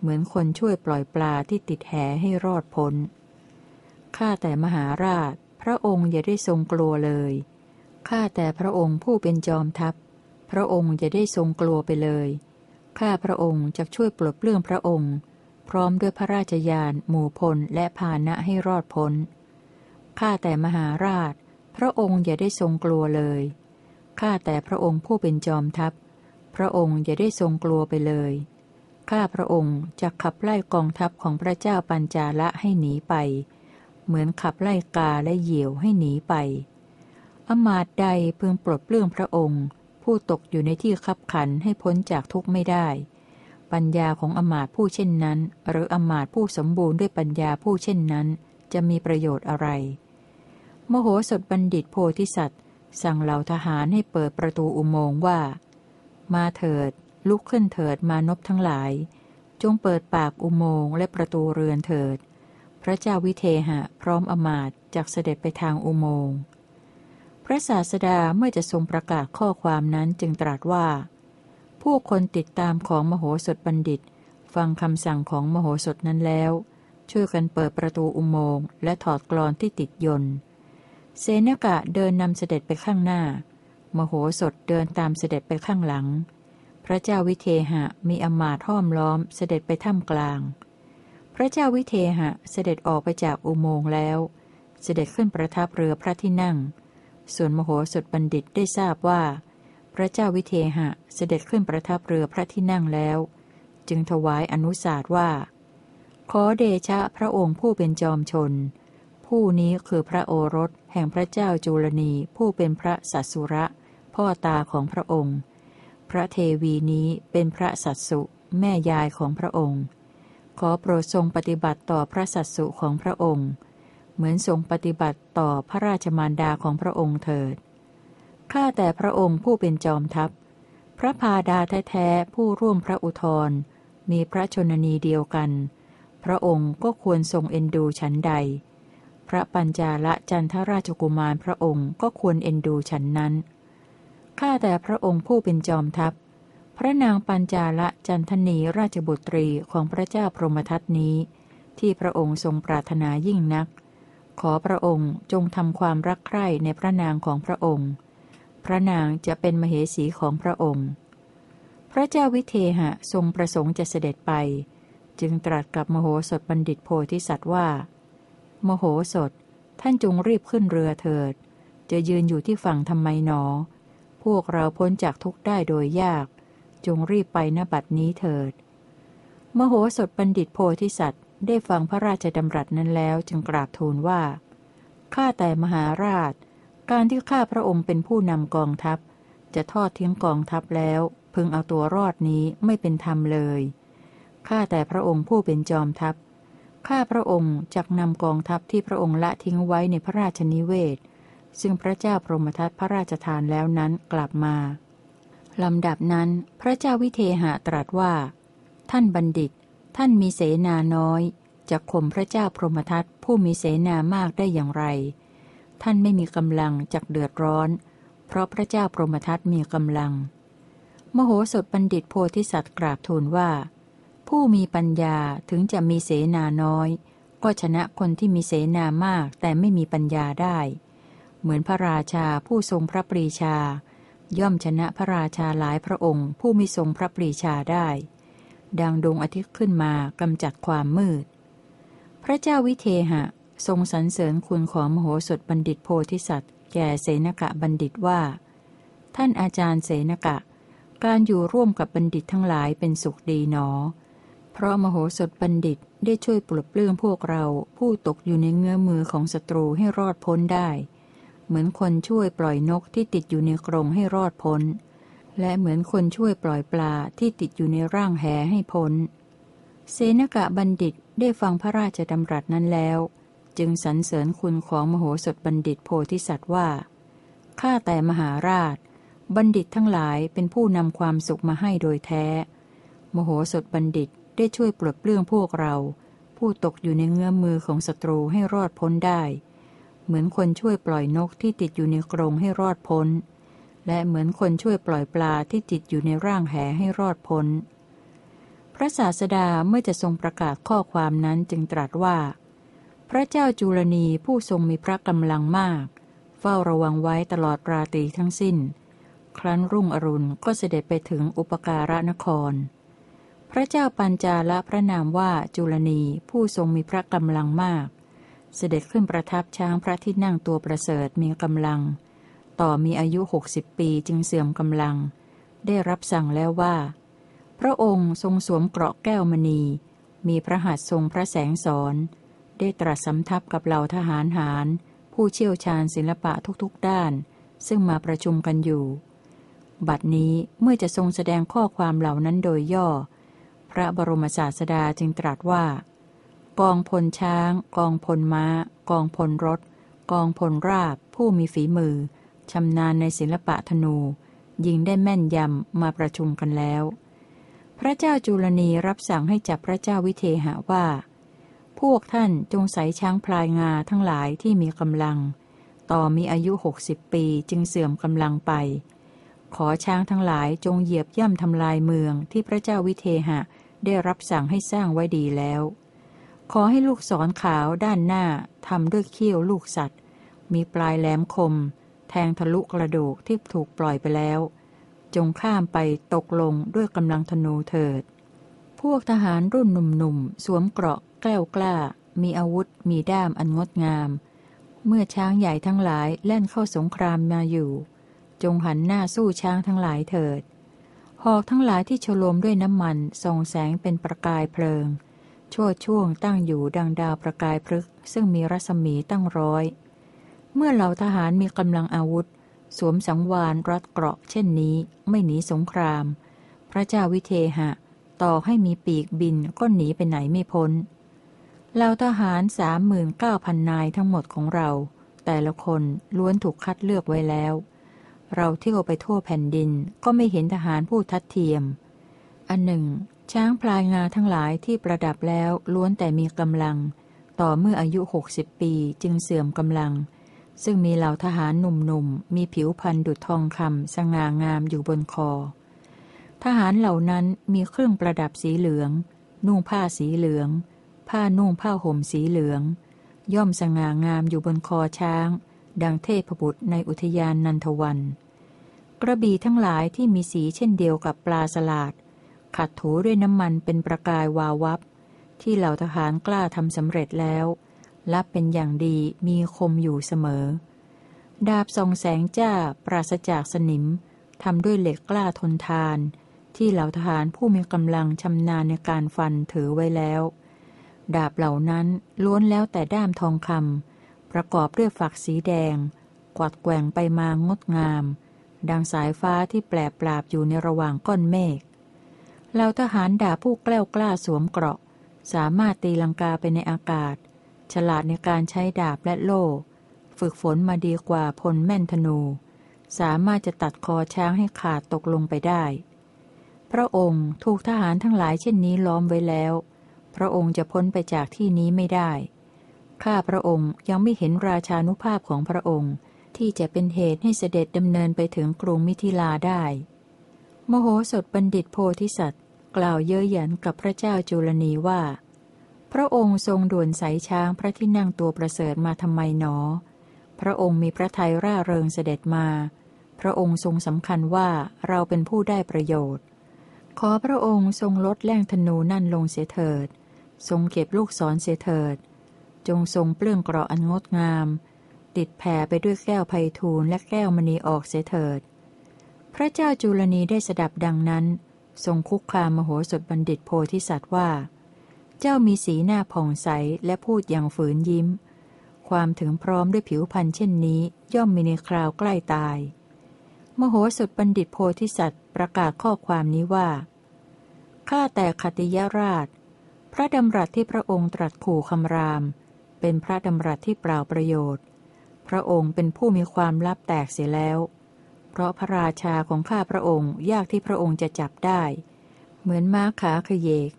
เหมือนคนช่วยปล่อยปลาที่ติดแหให้รอดพ้น ข้าแต่มหาราช พระองค์อย่าได้ทรงกลัวเลย ข้าแต่พระองค์ผู้เป็นจอมทัพ พระองค์อย่าได้ทรงกลัวไปเลย ข้าพระองค์จะช่วยปลดเปลื้องพระองค์ พร้อมด้วยพระราชยาน หมู่พล และพานะให้รอดพ้น ข้าแต่มหาราช พระองค์อย่าได้ทรงกลัวเลย ข้าแต่พระองค์ผู้เป็นจอมทัพ พระองค์อย่าได้ทรงกลัวไปเลย ข้าพระองค์จะขับไล่กองทัพของพระเจ้าปัญจาละให้หนีไป เหมือนขับไล่กาและเหยี่ยวให้หนีไป อมาตใดพึงปลดเปลื้องพระองค์ ผู้ตกอยู่ในที่คับขันให้พ้นจากทุกข์ไม่ได้ ปัญญาของอมาตผู้เช่นนั้น หรืออมาตผู้สมบูรณ์ด้วยปัญญาผู้เช่นนั้น จะมีประโยชน์อะไร มโหสถบัณฑิตโพธิสัตว์ สั่งเหล่าทหารให้เปิดประตูอุโมงค์ว่า มาเถิด ลุกขึ้นเถิดมานพทั้งหลาย จงเปิดปากอุโมงค์และประตูเรือนเถิด พระเจ้าวิเทหะ พร้อมอมาตจากเสด็จไปทางอุโมงค์พระศาสดาเมื่อจะทรงประกาศข้อความนั้นจึงตรัสว่า ผู้คนติดตามของมโหสถบัณฑิต ฟังคำสั่งของมโหสถนั้นแล้ว ช่วยกันเปิดประตูอุโมงค์และถอดกรอนที่ติดยนต์ เสนกะเดินนำเสด็จไปข้างหน้า มโหสถเดินตามเสด็จไปข้างหลัง พระเจ้าวิเทหะมีอมาตย์ห้อมล้อมเสด็จไปท่ามกลาง พระเจ้าวิเทหะเสด็จออกไปจากอุโมงค์แล้ว เสด็จขึ้นประทับเรือพระที่นั่ง ส่วนมโหสถบัณฑิตได้ทราบว่า ระเจ้าวิเทหะเสด็จขึ้นประทับเรือพระที่นั่งแล้ว จึงถวายอนุสาสว่า ขอเดชะพระองค์ผู้เป็นจอมชน ผู้นี้คือพระโอรสแห่งพระเจ้าจุลนีผู้เป็นพระสัสุระ พ่อตาของพระองค์ พระเทวีนี้เป็นพระสัสุแม่ยายของพระองค์ ขอโปรดทรงปฏิบัติต่อพระสัสสุของพระองค์ เหมือนทรงปฏิบัติต่อพระราชมารดาของพระองค์เถิด ข้าแต่พระองค์ผู้เป็นจอมทัพ พระพาดาแท้ๆผู้ร่วมพระอุทธรมีพระชนนีเดียวกัน พระองค์ก็ควรทรงเอ็นดูฉันใด พระปัญจาละจันทราชกุมารพระองค์ก็ควรเอ็นดูฉันนั้น ข้าแต่พระองค์ผู้เป็นจอมทัพ พระนางปัญจาละจันทนีราชบุตรีของพระเจ้าพรหมทัตนี้ ที่พระองค์ทรงปรารถนายิ่งนัก ขอพระองค์จงทำความรักใคร่ในพระนางของพระองค์ พระนางจะเป็นมเหสีของพระองค์ พระเจ้าวิเทหะทรงประสงค์จะเสด็จไป จึงตรัสกับมโหสถบัณฑิตโพธิสัตว์ว่า มโหสถ ท่านจงรีบขึ้นเรือเถิด จะยืนอยู่ที่ฝั่งทำไมหนอ พวกเราพ้นจากทุกข์ได้โดยยาก จงรีบไปณบัดนี้เถิด มโหสถบัณฑิตโพธิสัตว์ได้ฟังพระราชดำรัสนั้นแล้วจึงกราบทูลว่าข้าแต่มหาราช การที่ข้าพระองค์เป็นผู้นำกองทัพ จะทอดทิ้งกองทัพแล้ว พึงเอาตัวรอดนี้ไม่เป็นธรรมเลย ข้าแต่พระองค์ผู้เป็นจอมทัพ ข้าพระองค์จักนำกองทัพที่พระองค์ละทิ้งไว้ในพระราชนิเวศ ซึ่งพระเจ้าพรหมทัตพระราชทานแล้วนั้นกลับมา ลำดับนั้นพระเจ้าวิเทหะตรัสว่า ท่านบัณฑิต ท่านมีเสนาน้อยจะข่มพระเจ้าพรหมทัตผู้มีเสนามากได้อย่างไร ท่านไม่มีกำลังจักเดือดร้อน เพราะพระเจ้าพรหมทัตมีกำลัง มโหสถบัณฑิตโพธิสัตว์กราบทูลว่า ผู้มีปัญญาถึงจะมีเสนาน้อย ก็ชนะคนที่มีเสนามากแต่ไม่มีปัญญาได้ เหมือนพระราชาผู้ทรงพระปรีชา ย่อมชนะพระราชาหลายพระองค์ ผู้มีทรงพระปรีชาได้ ดังดวงอาทิตย์ขึ้นมากำจัดความมืด พระเจ้าวิเทหะ ทรงสรรเสริญคุณของมโหสถบัณฑิตโพธิสัตว์ แก่เสนกะบัณฑิตว่า ท่านอาจารย์เสนกะ การอยู่ร่วมกับบัณฑิตทั้งหลายเป็นสุขดีหนอ เพราะมโหสถบัณฑิตได้ช่วยปลดเปลื้องพวกเราผู้ตกอยู่ในเงื้อมือของศัตรูให้รอดพ้นได้ เหมือนคนช่วยปล่อยนกที่ติดอยู่ในกรงให้รอดพ้น และเหมือนคนช่วยปล่อยปลาที่ติดอยู่ในร่างแหให้พ้น เสนกะบัณฑิตได้ฟังพระราชดำรัสนั้นแล้ว จึงสรรเสริญคุณของมโหสถบัณฑิตโพธิสัตว์ว่า ข้าแต่มหาราช บัณฑิตทั้งหลายเป็นผู้นำความสุขมาให้โดยแท้ มโหสถบัณฑิตได้ช่วยปลดเปลื้องพวกเรา ผู้ตกอยู่ในเงื้อมมือของศัตรูให้รอดพ้นได้ เหมือนคนช่วยปล่อยนกที่ติดอยู่ในกรงให้รอดพ้น และเหมือนคนช่วยปล่อยปลาที่ติดอยู่ในร่างแหให้รอดพ้น พระศาสดาเมื่อจะทรงประกาศข้อความนั้นจึงตรัสว่า พระเจ้าจุลนีผู้ทรงมีพระกำลังมาก เฝ้าระวังไว้ตลอดราตรีทั้งสิ้น ครั้นรุ่งอรุณก็เสด็จไปถึงอุปการะนคร พระเจ้าปัญจาละพระนามว่าจุลนีผู้ทรงมีพระกำลังมาก เสด็จขึ้นประทับช้างพระที่นั่งตัวประเสริฐมีกำลัง ต่อมีอายุหกสิบปีจึงเสื่อมกำลัง ได้รับสั่งแล้วว่า พระองค์ทรงสวมเกราะแก้วมณี มีพระหัตถ์ทรงพระแสงสอน ได้ตรัสสำทับกับเหล่าทหารหาร ผู้เชี่ยวชาญศิลปะทุกๆด้าน ซึ่งมาประชุมกันอยู่ บัดนี้เมื่อจะทรงแสดงข้อความเหล่านั้นโดยย่อ พระบรมศาสดาจึงตรัสว่า กองพลช้าง กองพลม้า กองพลรถ กองพลราบ ผู้มีฝีมือชำนาญในศิลปะธนู ยิงได้แม่นยำมาประชุมกันแล้ว พระเจ้าจุลนีรับสั่งให้จับพระเจ้าวิเทหะว่า พวกท่านจงใส่ช้างพลายงาทั้งหลายที่มีกำลัง ต่อมีอายุหกสิบปีจึงเสื่อมกำลังไป ขอช้างทั้งหลายจงเหยียบย่ำทำลายเมืองที่พระเจ้าวิเทหะได้รับสั่งให้สร้างไว้ดีแล้ว ขอให้ลูกศรขาวด้านหน้าทำด้วยเขี้ยวลูกสัตว์ มีปลายแหลมคม แทงทะลุกระดูกที่ถูกปล่อยไปแล้ว จงข้ามไปตกลงด้วยกำลังธนูเถิด พวกทหารรุ่นหนุ่มๆสวมเกราะ แกล้วกล้า มีอาวุธ มีด้ามอันงดงาม เมื่อช้างใหญ่ทั้งหลายแล่นเข้าสงครามมาอยู่ จงหันหน้าสู้ช้างทั้งหลายเถิด หอกทั้งหลายที่โฉลมด้วยน้ำมันส่องแสงเป็นประกายเพลิง ชั่วช่วงตั้งอยู่ดังดาวประกายพฤกซึ่งมีรัศมีตั้งร้อย เมื่อเหล่าทหารมีกำลังอาวุธ สวมสังวานรัดเกราะ เช่นนี้ ไม่หนีสงคราม พระเจ้าวิเทหะ ต่อให้มีปีกบินก็หนีไปไหนไม่พ้น เหล่าทหารสามหมื่นเก้าพันนายทั้งหมดของเรา แต่ละคนล้วนถูกคัดเลือกไว้แล้ว เราเที่ยวไปทั่วแผ่นดินก็ไม่เห็นทหารผู้ทัดเทียม อันหนึ่ง ช้างพลายงาทั้งหลายที่ประดับแล้วล้วนแต่มีกำลัง ต่อเมื่ออายุหกสิบปีจึงเสื่อมกำลัง ซึ่งมีเหล่าทหารหนุ่มๆ มีผิวพรรณดุจทองคำสง่างามอยู่บนคอ ทหารเหล่านั้นมีเครื่องประดับสีเหลือง นุ่งผ้าสีเหลือง ผ้านุ่งผ้าห่มสีเหลือง ย่อมสง่างามอยู่บนคอช้าง ดังเทพบุตรในอุทยานนันทวัน กระบี่ทั้งหลายที่มีสีเช่นเดียวกับปลาสลาด ขัดถูด้วยน้ำมันเป็นประกายวาววับ ที่เหล่าทหารกล้าทำสำเร็จแล้วรับเป็นอย่างดีมีคมอยู่เสมอ ดาบทรงแสงจ้าปราศจากสนิมทำด้วยเหล็กกล้าทนทาน ที่เหล่าทหารผู้มีกำลังชำนาญในการฟันถือไว้แล้ว ดาบเหล่านั้นล้วนแล้วแต่ด้ามทองคำประกอบด้วยฝักสีแดง กวัดแกว่งไปมางดงาม ดังสายฟ้าที่แปลปราบอยู่ในระหว่างก้อนเมฆเหล่าทหารด่าผู้แกล้วกล้าสวมเกราะ สามารถตีลังกาไปในอากาศ ฉลาดในการใช้ดาบและโล่ ฝึกฝนมาดีกว่าพลแม่นธนู สามารถจะตัดคอช้างให้ขาดตกลงไปได้ พระองค์ถูกทหารทั้งหลายเช่นนี้ล้อมไว้แล้ว พระองค์จะพ้นไปจากที่นี้ไม่ได้ ข้าพระองค์ยังไม่เห็นราชานุภาพของพระองค์ที่จะเป็นเหตุให้เสด็จดำเนินไปถึงกรุงมิถิลาได้ มโหสถบัณฑิตโพธิสัตว์ กล่าวเย้ยหยันกับพระเจ้าจุลนีว่า พระองค์ทรงด่วนใสช้างพระที่นั่งตัวประเสริฐมาทำไมหนอ พระองค์มีพระทัยร่าเริงเสด็จมา พระองค์ทรงสำคัญว่าเราเป็นผู้ได้ประโยชน์ ขอพระองค์ทรงลดแล่งธนูนั่นลงเสียเถิด ทรงเก็บลูกศรเสียเถิด จงทรงเปลื้องเกราะอันงดงาม ติดแผ่ไปด้วยแก้วไพทูลและแก้วมณีออกเสียเถิด พระเจ้าจุลนีได้สดับดังนั้น ทรงคุกคามมโหสถบัณฑิตโพธิสัตว์ว่า เจ้ามีสีหน้าผ่องใสและพูดอย่างฝืนยิ้ม ความถึงพร้อมด้วยผิวพรรณเช่นนี้ ย่อมมีในคราวใกล้ตาย มโหสถบัณฑิตโพธิสัตว์ประกาศข้อความนี้ว่า ข้าแต่ขติยราช พระดำรัสที่พระองค์ตรัสขู่คำราม เป็นพระดำรัสที่เปล่าประโยชน์ พระองค์เป็นผู้มีความลับแตกเสียแล้ว เพราะพระราชาของข้าพระองค์ยากที่พระองค์จะจับได้ เหมือนม้าขาขยเยก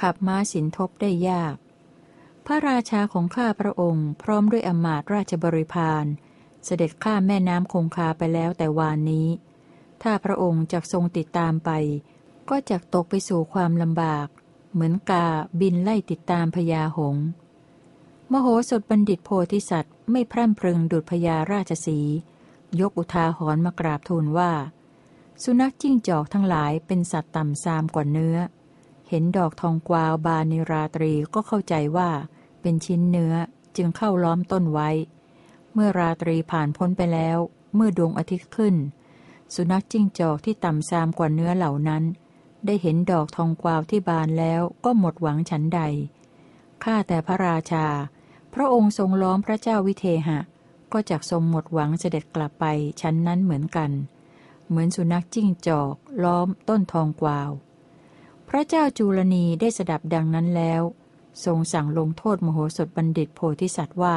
ขับม้าสินทบได้ยาก พระราชาของข้าพระองค์ พร้อมด้วยอมาตราชบริพาร เสด็จข้ามแม่น้ำคงคาไปแล้วแต่วานนี้ ถ้าพระองค์จักทรงติดตามไป ก็จักตกไปสู่ความลำบาก เหมือนกาบินไล่ติดตามพญาหง มโหสถบัณฑิตโพธิสัตว์ไม่พร่ำพรึงดุจพญาราชสี ยกอุทาหรณ์มากราบทูลว่า สุนัขจิ้งจอกทั้งหลายเป็นสัตว์ต่ำซามกว่าเนื้อ เห็นดอกทองกวาวบานในราตรีก็เข้าใจว่า เป็นชิ้นเนื้อจึงเข้าล้อมต้นไว้ เมื่อราตรีผ่านพ้นไปแล้ว เมื่อดวงอาทิตย์ขึ้น สุนัขจิ้งจอกที่ต่ำซามกว่าเนื้อเหล่านั้น ได้เห็นดอกทองกวาวที่บานแล้วก็หมดหวังฉันใด ข้าแต่พระราชา พระองค์ทรงล้อมพระเจ้าวิเทหะ ก็จักทรงหมดหวังเสด็จกลับไปชั้นนั้นเหมือนกัน เหมือนสุนัขจิ้งจอกล้อมต้นทองกวาว พระเจ้าจุลนีได้สดับดังนั้นแล้ว ทรงสั่งลงโทษมโหสถบัณฑิตโพธิสัตว์ว่า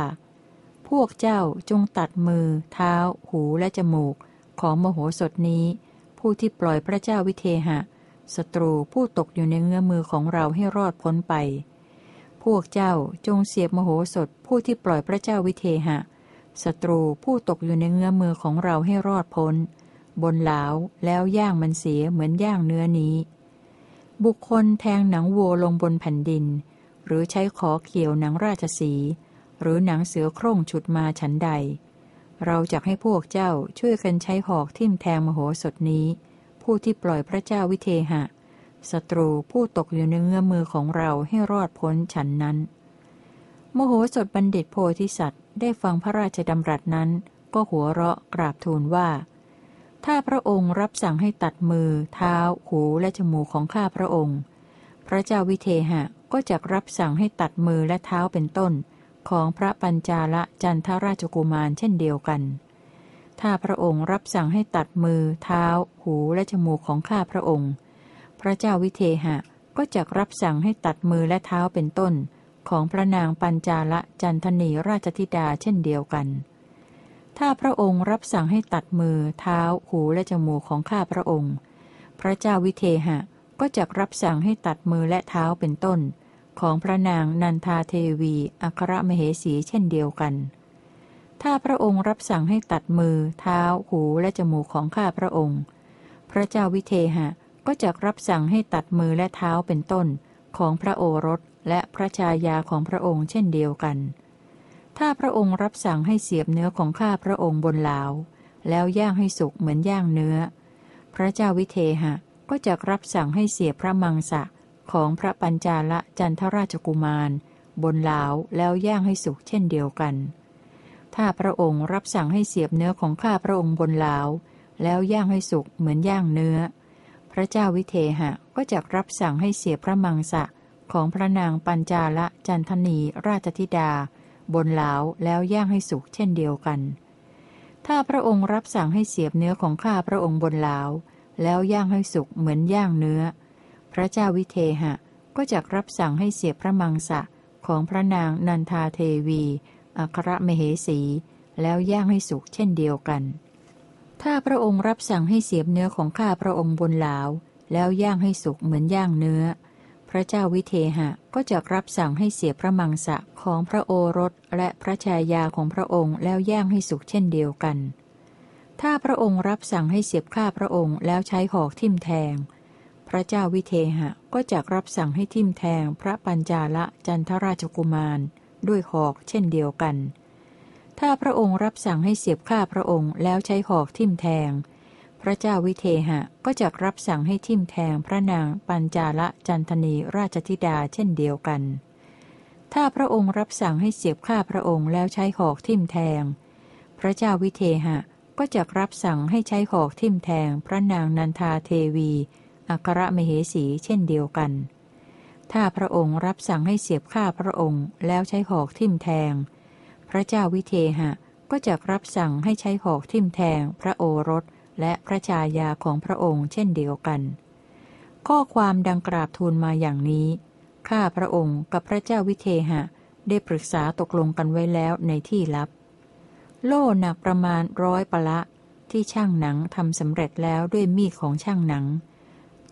พวกเจ้าจงตัดมือ เท้า หูและจมูก ของมโหสถนี้ ผู้ที่ปล่อยพระเจ้าวิเทหะศัตรูผู้ตกอยู่ในเงื้อมือของเราให้รอดพ้นไป พวกเจ้าจงเสียบมโหสถผู้ที่ปล่อยพระเจ้าวิเทหะศัตรูผู้ตกอยู่ในเงื้อมือของเราให้รอดพ้น บนเหลาแล้วย่างมันเสียเหมือนย่างเนื้อนี้ บุคคลแทงหนังวัวลงบนแผ่นดิน หรือใช้ขอเขียวหนังราชสี หรือหนังเสือโคร่งฉุดมาฉันใด เราจะให้พวกเจ้าช่วยกันใช้หอกทิ่มแทงมโหสถนี้ ผู้ที่ปล่อยพระเจ้าวิเทหะศัตรูผู้ตกอยู่ในเงื้อมือของเราให้รอดพ้นฉันนั้น มโหสถบัณฑิตโพธิสัตว์ได้ฟังพระราชดำรัสนั้น ก็หัวเราะกราบทูลว่า ถ้าพระองค์รับสั่งให้ตัดมือ เท้า หูและจมูกของข้าพระองค์ พระเจ้าวิเทหะก็จะรับสั่งให้ตัดมือและเท้าเป็นต้น ของพระปัญจาละจันทราชกุมารเช่นเดียวกัน ถ้าพระองค์รับสั่งให้ตัดมือ เท้า หูและจมูกของข้าพระองค์ พระเจ้าวิเทหะก็จะรับสั่งให้ตัดมือและเท้าเป็นต้น ของพระนางปัญจาละจันทนีราชธิดาเช่นเดียวกัน ถ้าพระองค์รับสั่งให้ตัดมือ เท้า หูและจมูกของข้าพระองค์ พระเจ้าวิเทหะก็จะรับสั่งให้ตัดมือและเท้าเป็นต้น ของพระนางนันทาเทวีอัครมเหสีเช่นเดียวกัน ถ้าพระองค์รับสั่งให้ตัดมือ เท้า หูและจมูกของข้าพระองค์ พระเจ้าวิเทหะก็จะรับสั่งให้ตัดมือและเท้าเป็นต้นของพระโอรสและพระชายาของพระองค์เช่นเดียวกัน ถ้าพระองค์รับสั่งให้เสียบเนื้อของข้าพระองค์บนเหลาแล้วย่างให้สุกเหมือนย่างเนื้อ พระเจ้าวิเทหะก็จะรับสั่งให้เสียบพระมังสะ ของพระปัญจาละจันทราชกุมาร บนเหลาแล้วย่างให้สุกเช่นเดียวกัน ถ้าพระองค์รับสั่งให้เสียบเนื้อของข้าพระองค์บนเหลาแล้วย่างให้สุกเหมือนย่างเนื้อ พระเจ้าวิเทหะก็จะรับสั่งให้เสียพระมังสะของพระนางปัญจาละจันทนีราชธิดา บนเหลาแล้วย่างให้สุกเช่นเดียวกัน ถ้าพระองค์รับสั่งให้เสียบเนื้อของข้าพระองค์บนเหลาแล้วย่างให้สุกเหมือนย่างเนื้อ ระเจ้าวิเทหะ ก็จะรับสั่งให้เสียพระมังสะของพระนางนันทาเทวีอัครมเหสี แล้วย่างให้สุกเช่นเดียวกัน ถ้าพระองค์รับสั่งให้เสียบเนื้อของข้าพระองค์บนเหลาแล้วย่างให้สุกเหมือนย่างเนื้อ พระเจ้าวิเทหะก็จะรับสั่งให้เสียพระมังสะของพระโอรสและพระชายาของพระองค์แล้วย่างให้สุกเช่นเดียวกัน ถ้าพระองค์รับสั่งให้เสียบข้าพระองค์แล้วใช้หอกทิ่มแทง พระเจ้าวิเทหะก็จะรับสั่งให้ทิมแทงพระปัญจาละจันทราชกุมารด้วยหอกเช่นเดียวกัน ถ้าพระองค์รับสั่งให้เสียบฆ่าพระองค์แล้วใช้หอกทิมแทง พระเจ้าวิเทหะก็จะรับสั่งให้ทิมแทงพระนางปัญจาละจันทนีราชธิดาเช่นเดียวกัน ถ้าพระองค์รับสั่งให้เสียบฆ่าพระองค์แล้วใช้หอกทิมแทง พระเจ้าวิเทหะก็จะรับสั่งให้ใช้หอกทิมแทงพระนางนันทาเทวี อัครมเหสีเช่นเดียวกัน ถ้าพระองค์รับสั่งให้เสียบฆ่าพระองค์แล้วใช้หอกทิ่มแทง พระเจ้าวิเทหะก็จะรับสั่งให้ใช้หอกทิ่มแทงพระโอรสและพระชายาของพระองค์เช่นเดียวกัน ข้อความดังกราบทูลมาอย่างนี้ ข้าพระองค์กับพระเจ้าวิเทหะได้ปรึกษาตกลงกันไว้แล้วในที่ลับ โล่หนักประมาณร้อยปะละ ที่ช่างหนังทำสำเร็จแล้วด้วยมีดของช่างหนัง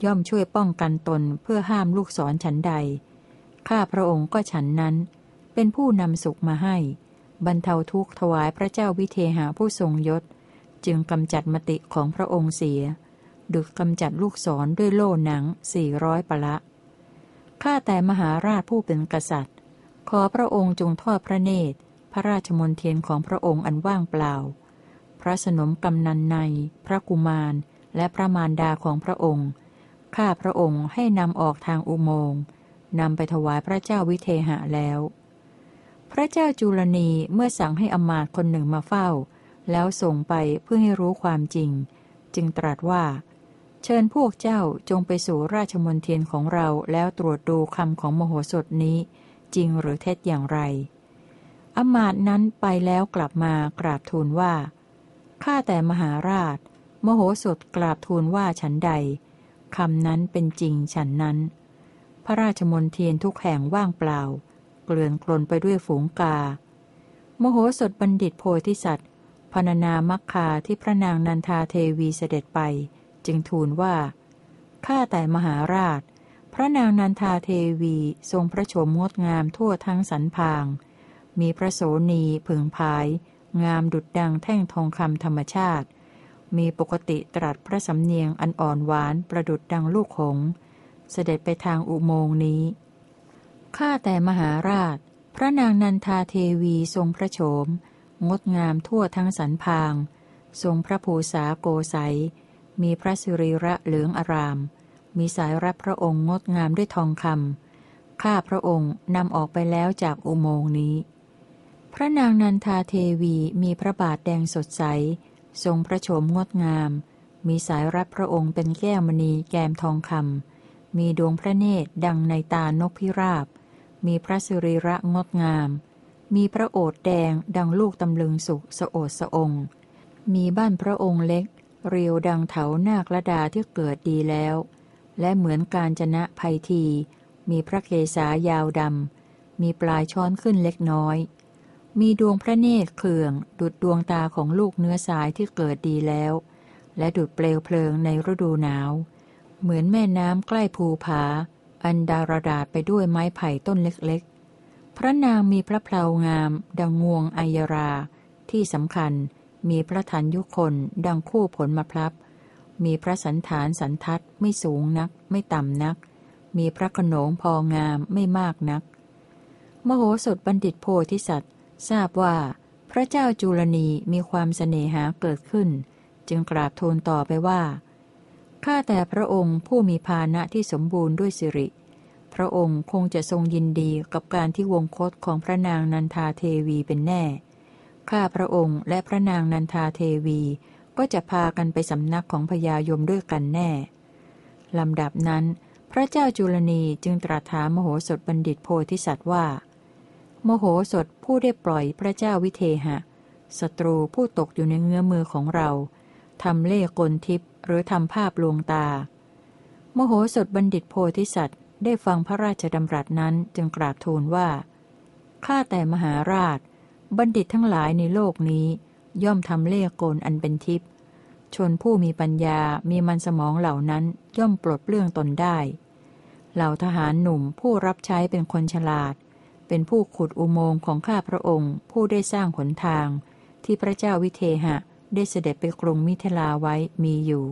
ย่อมช่วยป้องกันตนเพื่อห้ามลูกศรฉันใด ข้าพระองค์ก็ฉันนั้น เป็นผู้นำสุขมาให้ บรรเทาทุกข์ถวายพระเจ้าวิเทหาผู้ทรงยศ จึงกำจัดมติของพระองค์เสีย ดุจกำจัดลูกศรด้วยโล่หนังสี่ร้อยปละ ข้าแต่มหาราชผู้เป็นกษัตริย์ ขอพระองค์จงทอดพระเนตร พระราชมนเทียนของพระองค์อันว่างเปล่า พระสนมกำนันใน พระกุมาร และพระมารดาของพระองค์ ข้าพระองค์ให้นำออกทางอุโมงค์นำไปถวายพระเจ้าวิเทหะแล้ว พระเจ้าจุลนีเมื่อสั่งให้อมาตคนหนึ่งมาเฝ้า แล้วส่งไปเพื่อให้รู้ความจริง จึงตรัสว่า เชิญพวกเจ้าจงไปสู่ราชมนเทียนของเราแล้วตรวจดูคำของมโหสถนี้ จริงหรือเท็จอย่างไร อมาตนั้นไปแล้วกลับมากราบทูลว่าข้าแต่มหาราช มโหสถกราบทูลว่าฉันใด คำนั้นเป็นจริงฉันนั้น พระราชมนเทียนทุกแห่งว่างเปล่า เกลื่อนกลนไปด้วยฝูงกามโหสถบัณฑิตโพธิสัตว์พรณนามักคาที่พระนางนันทาเทวีเสด็จไป จึงทูลว่า ข้าแต่มหาราช พระนางนันทาเทวีทรงพระโฉมงดงามทั่วทั้งสันพาง มีพระโสนีผึ่งพาย งามดุดดังแท่งทองคำธรรมชาติ มีปกติตรัสพระสำเนียงอันอ่อนหวานประดุดดังลูกหง เสด็จไปทางอุโมงนี้ ข้าแต่มหาราช พระนางนันทาเทวีทรงพระโฉม งดงามทั่วทั้งสันพาง ทรงพระภูษาโกไสมีพระสิริระเหลืองอาราม มีสายรับพระองค์งดงามด้วยทองคำข้าพระองค์นำออกไปแล้วจากอุโมงนี้ พระนางนันทาเทวีมีพระบาทแดงสดใส ทรงพระโฉมงดงาม มีสายรับพระองค์เป็นแก้วมณีแกมทองคำมีดวงพระเนตรดังในตานกพิราบ มีพระสิริระงดงาม มีพระโอษแดงดังลูกตำลึงสุกสโอดสองมีบ้านพระองค์เล็ก เรียวดังเถานาคระดาที่เกิดดีแล้ว และเหมือนการจนะภัยที มีพระเกศายาวดำมีปลายช้อนขึ้นเล็กน้อย มีดวงพระเนตรเคือง ดุดดวงตาของลูกเนื้อสายที่เกิดดีแล้ว และดุดเปลวเพลิงในฤดูหนาว เหมือนแม่น้ำใกล้ภูผา อันดารดาษไปด้วยไม้ไผ่ต้นเล็กๆ พระนางมีพระเพลางาม ดังงวงอัยรา ที่สำคัญมีพระทันยุคน ดังคู่ผลมะพร้ามีพระสันฐานสันทัดไม่สูงนัก ไม่ต่ำนัก มีพระขนงพองามไม่มากนัก มโหสถบัณฑิตโพธิสัตว ทราบว่า พระเจ้าจุลนีมีความเสน่หาเกิดขึ้น จึงกราบทูลต่อไปว่า ข้าแต่พระองค์ผู้มีภาณะที่สมบูรณ์ด้วยสิริ พระองค์คงจะทรงยินดีกับการที่วงคตของพระนางนันทาเทวีเป็นแน่ ข้าพระองค์และพระนางนันทาเทวีก็จะพากันไปสำนักของพญายมด้วยกันแน่ ลำดับนั้น พระเจ้าจุลนีจึงตรัสถามมโหสถบัณฑิตโพธิสัตว์ว่า มโหสถผู้ได้ปล่อยพระเจ้าวิเทหะ ศัตรูผู้ตกอยู่ในเงื้อมือของเรา ทำเล่กลทิพย์หรือทำภาพลวงตาโมโหสถบัณฑิตโพธิสัตว์ได้ฟังพระราชดำรัสนั้นจึงกราบทูลว่า ข้าแต่มหาราช บัณฑิตทั้งหลายในโลกนี้ ย่อมทำเล่กลอันเป็นทิพย์ ชนผู้มีปัญญา มีมันสมองเหล่านั้นย่อมปลดเปลื้องตนได้ เหล่าทหารหนุ่มผู้รับใช้เป็นคนฉลาด เป็นผู้ขุดอุโมงค์ของข้าพระองค์ ผู้ได้สร้างหนทาง ที่พระเจ้าวิเทหะ ได้เสด็จไปกรุงมิถิลาไว้มีอยู่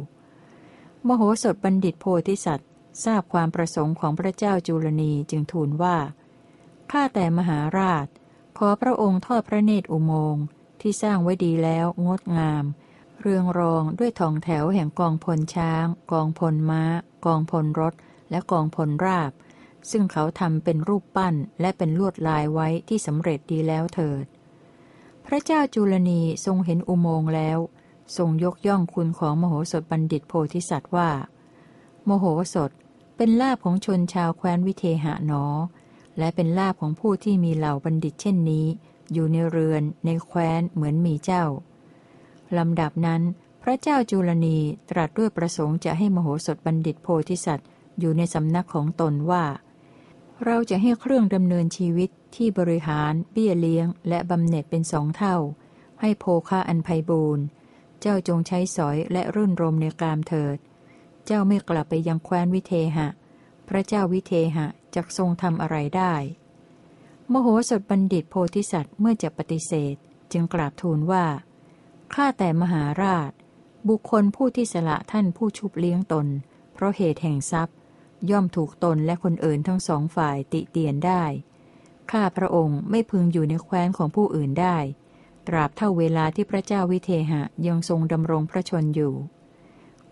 มโหสถบัณฑิตโพธิสัตว์ ทราบความประสงค์ของพระเจ้าจุลนีจึงทูลว่าข้าแต่มหาราช ขอพระองค์ทอดพระเนตรอุโมงค์ที่สร้างไว้ดีแล้วงดงาม เรืองรองด้วยทองแถวแห่งกองพลช้าง กองพลม้า กองพลรถ และกองพลราบ ซึ่งเขาทำเป็นรูปปั้นและเป็นลวดลายไว้ที่สำเร็จดีแล้วเถิด พระเจ้าจุลนีทรงเห็นอุโมงค์แล้ว ทรงยกย่องคุณของมโหสถบัณฑิตโพธิสัตว์ว่า โมโหสถเป็นลาบของชนชาวแคว้นวิเทหะหนอ และเป็นลาบของผู้ที่มีเหล่าบัณฑิตเช่นนี้ อยู่ในเรือนในแคว้นเหมือนมีเจ้าลำดับนั้น พระเจ้าจุลนีตรัสด้วยประสงค์จะให้มโหสถบัณฑิตโพธิสัตว์อยู่ในสำนักของตนว่า เราจะให้เครื่องดำเนินชีวิตที่บริหารเบี้ยเลี้ยง และบำเหน็จเป็นสองเท่า ให้โภคาอันไพบูรณ์ เจ้าจงใช้สอยและรื่นรมในกามเถิด เจ้าไม่กลับไปยังแคว้นวิเทหะ พระเจ้าวิเทหะจะทรงทำอะไรได้ มโหสถบัณฑิตโพธิสัตว์เมื่อจะปฏิเสธ จึงกราบทูลว่าข้าแต่มหาราช บุคคลผู้ที่สละท่านผู้ชุบเลี้ยงตน เพราะเหตุแห่งทรัพย์ ย่อมถูกตนและคนอื่นทั้งสองฝ่ายติเตียนได้ ข้าพระองค์ไม่พึงอยู่ในแคว้นของผู้อื่นได้ ตราบเท่าเวลาที่พระเจ้าวิเทหะยังทรงดำรงพระชนอยู่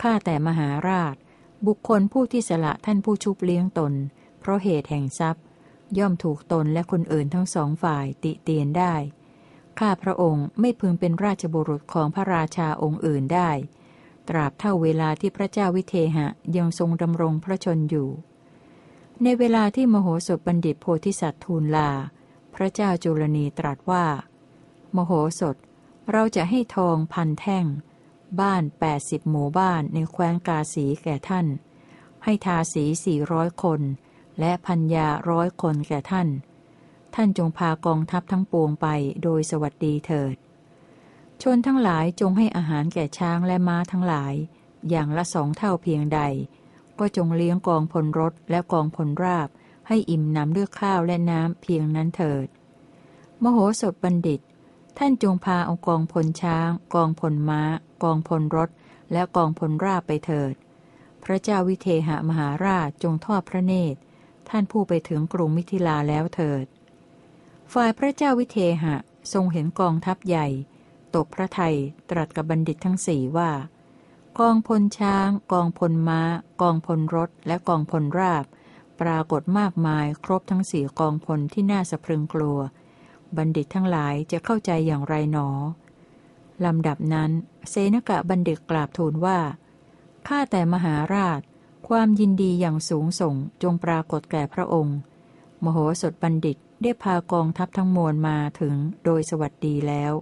ข้าแต่มหาราช บุคคลผู้ที่สละท่านผู้ชุบเลี้ยงตน เพราะเหตุแห่งทรัพย์ ย่อมถูกตนและคนอื่นทั้งสองฝ่ายติเตียนได้ ข้าพระองค์ไม่พึงเป็นราชบุรุษของพระราชาองค์อื่นได้ ตราบเท่าเวลาที่พระเจ้าวิเทหะยังทรงดำรงพระชนอยู่ ในเวลาที่มโหสถบัณฑิตโพธิสัตว์ทูลลา พระเจ้าจุลนีตรัสว่า มโหสถ เราจะให้ทองพันแท่ง บ้านแปดสิบหมู่บ้านในแคว้นกาสีแก่ท่าน ให้ทาสีสี่ร้อยคน และพัญญาร้อยคนแก่ท่าน ท่านจงพากองทัพทั้งปวงไปโดยสวัสดีเถิด ชนทั้งหลายจงให้อาหารแก่ช้างและม้าทั้งหลาย อย่างละสองเท่าเพียงใด ก็จงเลี้ยงกองพลรถและกองพลราบ ให้อิ่มหนำด้วยข้าวและน้ำเพียงนั้นเถิด มโหสถบัณฑิต ท่านจงพาเอากองพลช้าง กองพลม้า กองพลรถ และกองพลราบไปเถิด พระเจ้าวิเทหะมหาราชจงทอดพระเนตร ท่านผู้ไปถึงกรุงมิถิลาแล้วเถิด ฝ่ายพระเจ้าวิเทหะทรงเห็นกองทัพใหญ่ ตกพระไทยตรัสกับบัณฑิตทั้งสี่ว่า กองพลช้าง กองพลม้า กองพลรถ และกองพลราบ ปรากฏมากมายครบทั้งสี่กองพลที่น่าสะพรึงกลัว บัณฑิตทั้งหลายจะเข้าใจอย่างไรหนอลำดับนั้นเซนกะบัณฑิตกราบทูลว่าข้าแต่มหาราช ความยินดีอย่างสูงส่งจงปรากฏแก่พระองค์ มโหสถบัณฑิตได้พากองทัพทั้งมวลมาถึงโดยสวัสดีแล้ว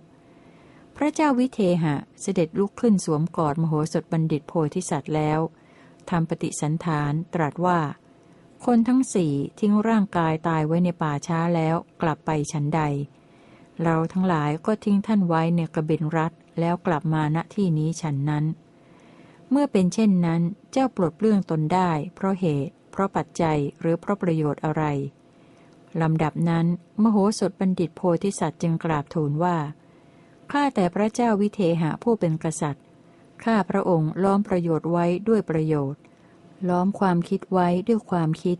พระเจ้าวิเทหะเสด็จลุกขึ้นสวมกอดมโหสถบัณฑิตโพธิสัตว์แล้วทำปฏิสันฐานตรัสว่า คนทั้งสี่ทิ้งร่างกายตายไว้ในป่าช้าแล้วกลับไปฉันใด เราทั้งหลายก็ทิ้งท่านไว้ในกระเบนรัฐแล้วกลับมาณที่นี้ฉันนั้น เมื่อเป็นเช่นนั้นเจ้าปลดเปลื้องตนได้ เพราะเหตุ เพราะปัจจัยหรือเพราะประโยชน์อะไรลำดับนั้น มโหสถบัณฑิตโพธิสัตว์จึงกราบทูลว่า ข้าแต่พระเจ้าวิเทหะผู้เป็นกษัตริย์ ข้าพระองค์ล้อมประโยชน์ไว้ด้วยประโยชน์ ล้อมความคิดไว้ด้วยความคิด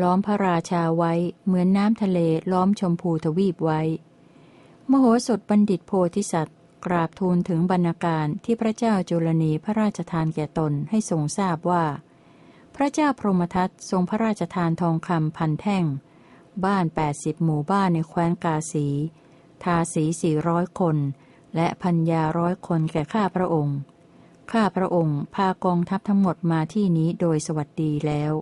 ล้อมพระราชาไว้เหมือนน้ำทะเลล้อมชมพูทวีปไว้ มโหสถบัณฑิตโพธิสัตว์ กราบทูลถึงบรรณาการที่พระเจ้าจุลนีพระราชทานแก่ตนให้ทรงทราบว่า พระเจ้าพรหมทัตทรงพระราชทานทองคำพันแท่ง บ้านแปดสิบหมู่บ้านในแคว้นกาสี ทาสีสี่ร้อยคน และพัญญาร้อยคนแก่ข้าพระองค์ ข้าพระองค์พากองทัพทั้งหมดมาที่นี้โดยสวัสดีแล้ว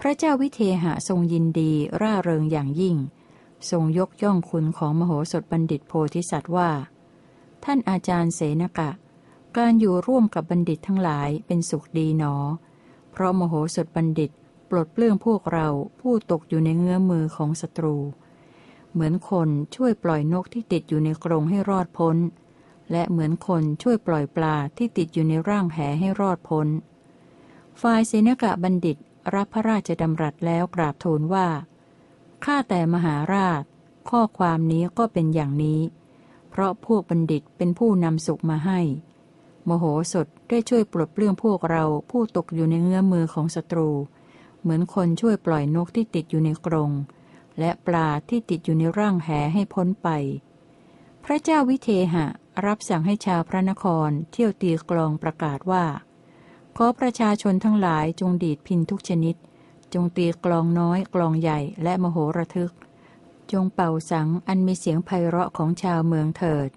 พระเจ้าวิเทหะทรงยินดีร่าเริงอย่างยิ่ง ทรงยกย่องคุณของมโหสถบัณฑิตโพธิสัตว์ว่า ท่านอาจารย์เสนกะ การอยู่ร่วมกับบัณฑิตทั้งหลายเป็นสุขดีหนอ เพราะมโหสถบัณฑิตปลดเปลื้องพวกเราผู้ตกอยู่ในเงื้อมือของศัตรู เหมือนคนช่วยปล่อยนกที่ติดอยู่ในกรงให้รอดพ้น และเหมือนคนช่วยปล่อยปลาที่ติดอยู่ในร่างแหให้รอดพ้น ฝ่ายเสนกะบัณฑิตรับพระราชดำรัสแล้วกราบทูลว่า ข้าแต่มหาราช ข้อความนี้ก็เป็นอย่างนี้ เพราะพวกบัณฑิตเป็นผู้นำสุขมาให้ มโหสถได้ช่วยปลดเปลื้องพวกเราผู้ตกอยู่ในเงื้อมือของศัตรู เหมือนคนช่วยปล่อยนกที่ติดอยู่ในกรง และปลาที่ติดอยู่ในร่างแหให้พ้นไป พระเจ้าวิเทหะรับสั่งให้ชาวพระนครเที่ยวตีกลองประกาศว่า ขอประชาชนทั้งหลายจงดีดพินทุกชนิด จงตีกลองน้อยกลองใหญ่และมโหระทึก จงเป่าสังอันมีเสียงไพเราะของชาวเมืองเถิด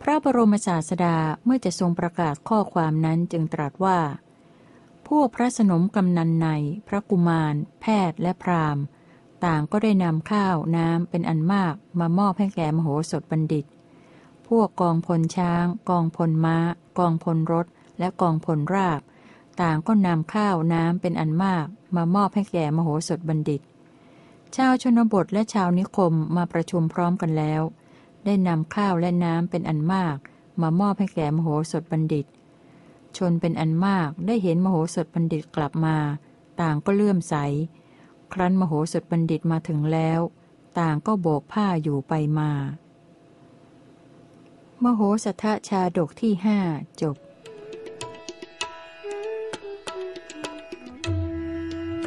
พระบรมศาสดาเมื่อจะทรงประกาศข้อความนั้นจึงตรัสว่า พวกพระสนมกำนันใน พระกุมาร แพทย์และพราหมณ์ ต่างก็ได้นำข้าวน้ำเป็นอันมากมามอบให้แก่มโหสถบัณฑิต พวกกองพลช้าง กองพลม้า กองพลรถ และกองพลราบ ต่างก็นำข้าวน้ำเป็นอันมาก มามอบให้แก่มโหสถบัณฑิต ชาวชนบทและชาวนิคมมาประชุมพร้อมกันแล้ว ได้นำข้าวและน้ำเป็นอันมาก มามอบให้แก่มโหสถบัณฑิต ชนเป็นอันมากได้เห็นมโหสถบัณฑิตกลับมา ต่างก็เลื่อมใส ครั้นมโหสถบัณฑิตมาถึงแล้ว ต่างก็โบกผ้าอยู่ไปมา มโหสถชาดกที่ห้าจบ